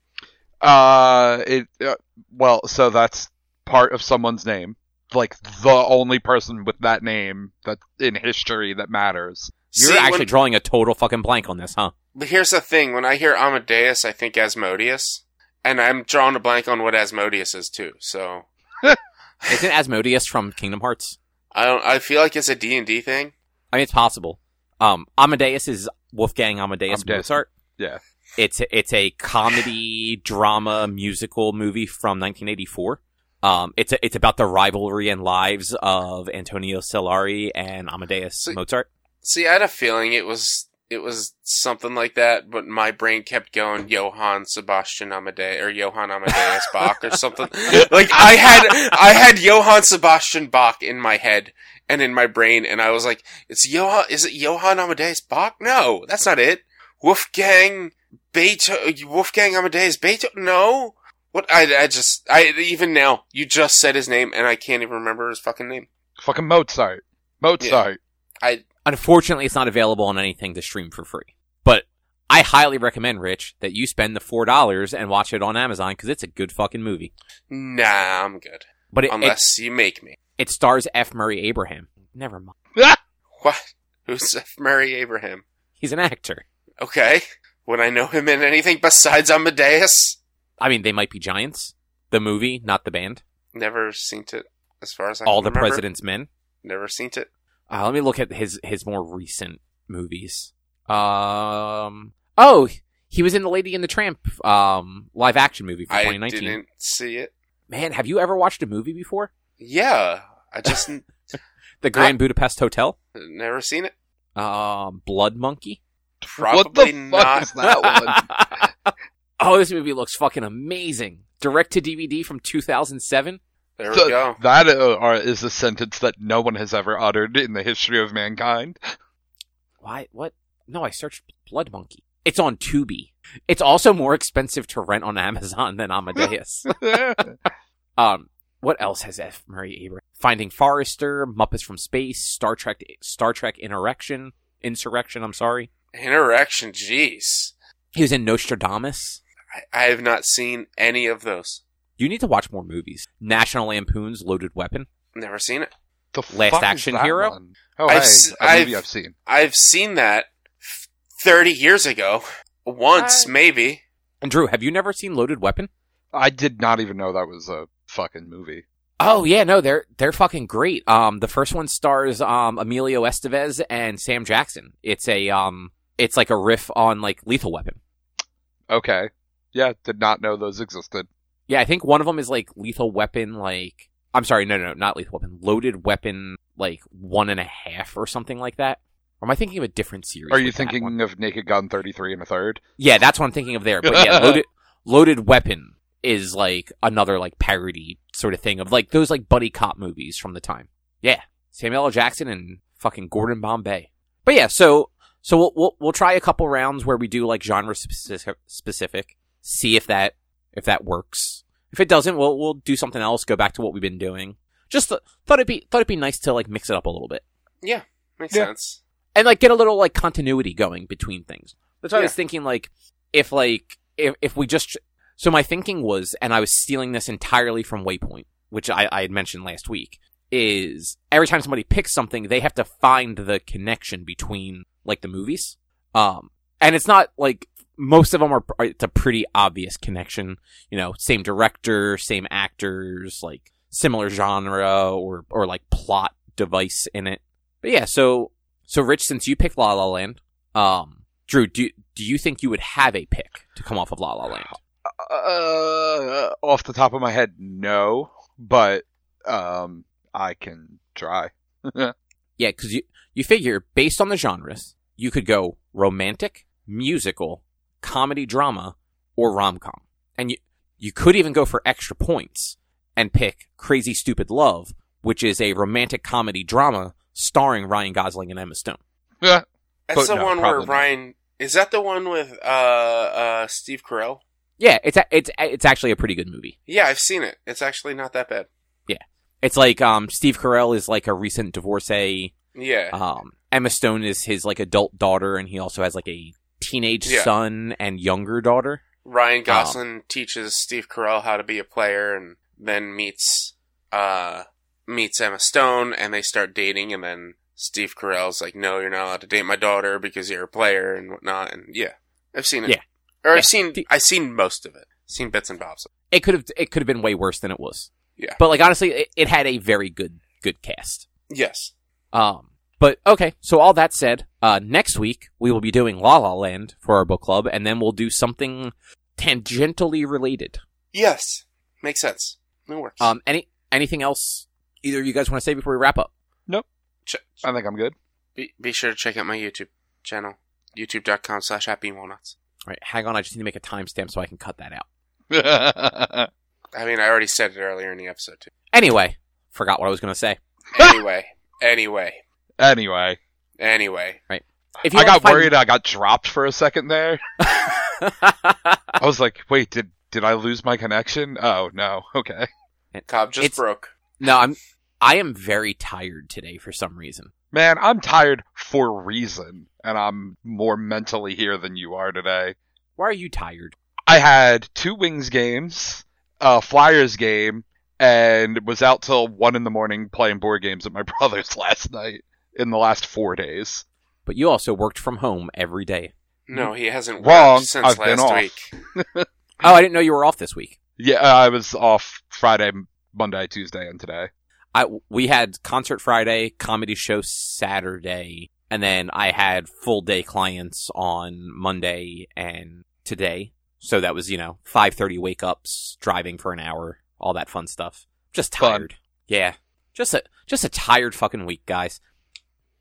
Uh, it. Uh, well, so that's part of someone's name. Like the only person with that name that in history that matters. You're See, actually when- drawing a total fucking blank on this, huh? But here's the thing: when I hear Amadeus, I think Asmodeus, and I'm drawing a blank on what Asmodeus is too. So Isn't Asmodeus from Kingdom Hearts? I don't. I feel like it's a D and D thing. I mean, it's possible. Um, Amadeus is Wolfgang Amadeus, Amadeus. Mozart. Yeah. It's a, it's a comedy drama musical movie from 1984. Um, it's a, it's about the rivalry and lives of Antonio Salieri and Amadeus See- Mozart. See, I had a feeling it was it was something like that, but my brain kept going Johann Sebastian Amadeus or Johann Amadeus Bach or something. Like I had I had Johann Sebastian Bach in my head and in my brain, and I was like, "It's Johann? Is it Johann Amadeus Bach? No, that's not it. Wolfgang Beethoven. Wolfgang Amadeus Beethoven? No." What I, I just I even now you just said his name and I can't even remember his fucking name. Fucking Mozart. Mozart. I Unfortunately, it's not available on anything to stream for free. But I highly recommend, Rich, that you spend the four dollars and watch it on Amazon because it's a good fucking movie. nah, I'm good. But it, it, Unless you make me. It stars F. Murray Abraham. Never mind. What? Who's F. Murray Abraham? He's an actor. Okay. Would I know him in anything besides Amadeus? I mean, they might be giants. The movie, not the band. Never seen it, as far as I know. All the remember. President's Men. Never seen it. Uh, let me look at his his more recent movies. Um. Oh, he was in the Lady and the Tramp um live action movie for I 2019. didn't see it. Man, have you ever watched a movie before? Yeah, I just The Grand Budapest Hotel. never seen it. Um, Blood Monkey. Probably fuck not. is that one? oh, this movie looks fucking amazing. Direct to DVD from 2007. There we Th- go. That uh, are, is a sentence that no one has ever uttered in the history of mankind. Why? What? No, I searched Blood Monkey. It's on Tubi. It's also more expensive to rent on Amazon than Amadeus. um, what else has F. Murray Abraham? Finding Forrester, Muppets from Space, Star Trek, Star Trek Insurrection, Insurrection. I'm sorry. Interaction, jeez. He was in Nostradamus. I, I have not seen any of those. You need to watch more movies. National Lampoon's Loaded Weapon. Never seen it. the Last fuck is Action that Hero? one? Oh, I've hey, s- a movie I've- I've seen. I've seen that 30 years ago. Once, I- maybe. And Drew, have you never seen Loaded Weapon? I did not even know that was a fucking movie. Oh yeah, no, they're they're fucking great. Um, the first one stars um Emilio Estevez and Sam Jackson. It's a um, it's like a riff on like Lethal Weapon. Okay. Yeah, did not know those existed. Yeah, I think one of them is like Lethal Weapon. Like, I'm sorry, no, no, not Lethal Weapon. Loaded Weapon, like one and a half or something like that. Or am I thinking of a different series? Are you thinking of Naked Gun 33 and a third? Yeah, that's what I'm thinking of there. But yeah, Loaded Loaded Weapon is like another like parody sort of thing of like those like buddy cop movies from the time. Yeah, Samuel L. Jackson and fucking Gordon Bombay. But yeah, so so we'll we'll, we'll try a couple rounds where we do like genre specific, specific, see if that if that works. If it doesn't, we'll we'll do something else. Go back to what we've been doing. Just th- thought it'd be thought it'd be nice to like mix it up a little bit Yeah, Makes Yeah. sense. and like get a little like continuity going between things. That's why I was thinking like if like if if we just so my thinking was, and I was stealing this entirely from Waypoint, which I, I had mentioned last week, is every time somebody picks something, they have to find the connection between like the movies. Um, and it's not like most of them are. It's a pretty obvious connection. You know, same director, same actors, like similar genre or or like plot device in it. But yeah, so so Rich, since you picked La La Land, um, Drew, do do you think you would have a pick to come off of La La Land? Uh, off the top of my head, no. But um, I can try. Yeah, because you you figure based on the genres, you could go romantic, musical, comedy, drama, or rom com, and you you could even go for extra points and pick Crazy Stupid Love, which is a romantic comedy drama starring Ryan Gosling and Emma Stone. Yeah. That's But the no, one where probably not. Ryan. Is that the one with uh uh Steve Carell? Yeah, it's a, it's it's actually a pretty good movie. Yeah, I've seen it. It's actually not that bad. Yeah, it's like um Steve Carell is like a recent divorcee. Yeah. Um, Emma Stone is his like adult daughter, and he also has like a teenage Yeah. son and younger daughter. Ryan Gosling teaches Steve Carell how to be a player, and then meets uh meets Emma Stone, and they start dating, and then Steve Carell's like, "No, you're not allowed to date my daughter because you're a player and whatnot." And yeah, I've seen it. Yeah. Or I've seen The- I've seen most of it. Seen bits and bobs. It could have it could have been way worse than it was. Yeah. But like honestly, it, it had a very good good cast. Yes. Um, but okay. So all that said, uh, next week we will be doing La La Land for our book club, and then we'll do something tangentially related. Yes. Makes sense. It works. Um, any anything else either of you guys want to say before we wrap up? Ch- I think I'm good. be, be sure to check out my YouTube channel, youtube.com slash happy walnuts. All right, hang on. I just need to make a timestamp so I can cut that out. I mean, I already said it earlier in the episode, too. Anyway, forgot what I was going to say. Anyway, anyway, anyway, If anyway. you I wanna got find- worried I got dropped for a second there. I was like, wait, did did I lose my connection? Oh no. Okay. Cobb just It's- broke. no, I'm I am very tired today for some reason. Man, I'm tired for reason, and I'm more mentally here than you are today. Why are you tired? I had two Wings games, a Flyers game, and was out till one in the morning playing board games at my brother's last night in the last four days. But you also worked from home every day. No, he hasn't Wrong. worked since I've been last off. week. Oh, I didn't know you were off this week. Yeah, uh, I was off Friday, Monday, Tuesday, and today. I we had concert Friday, comedy show Saturday, and then I had full day clients on Monday and today. So that was you know five thirty wake ups, driving for an hour, all that fun stuff. Just Fun. tired. Yeah, just a just a tired fucking week, guys.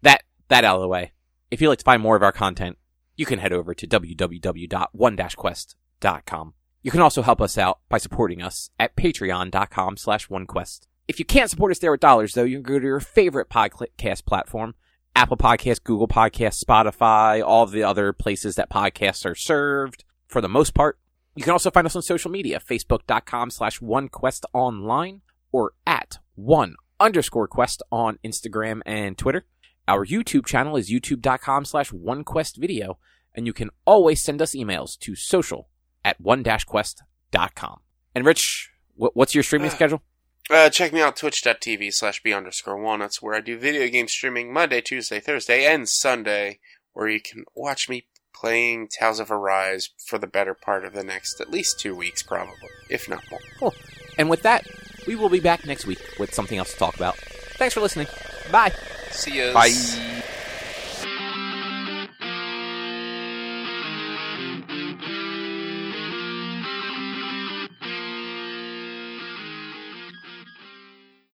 That that out of the way. If you'd like to find more of our content, you can head over to www.one-quest.com. You can also help us out by supporting us at patreon.com slash onequest. If you can't support us there with dollars, though, you can go to your favorite podcast platform, Apple Podcasts, Google Podcasts, Spotify, all of the other places that podcasts are served for the most part. You can also find us on social media, facebook.com slash onequestonline or at one underscore quest on Instagram and Twitter. Our YouTube channel is youtube.com slash onequestvideo, and you can always send us emails to social at one-quest.com. And Rich, what's your streaming uh, schedule? Uh, check me out twitch.tv slash b underscore one. That's where I do video game streaming Monday, Tuesday, Thursday, and Sunday, where you can watch me playing Tales of Arise for the better part of the next at least two weeks, probably, if not more. And with that, we will be back next week with something else to talk about. Thanks for listening. Bye. See ya. Bye.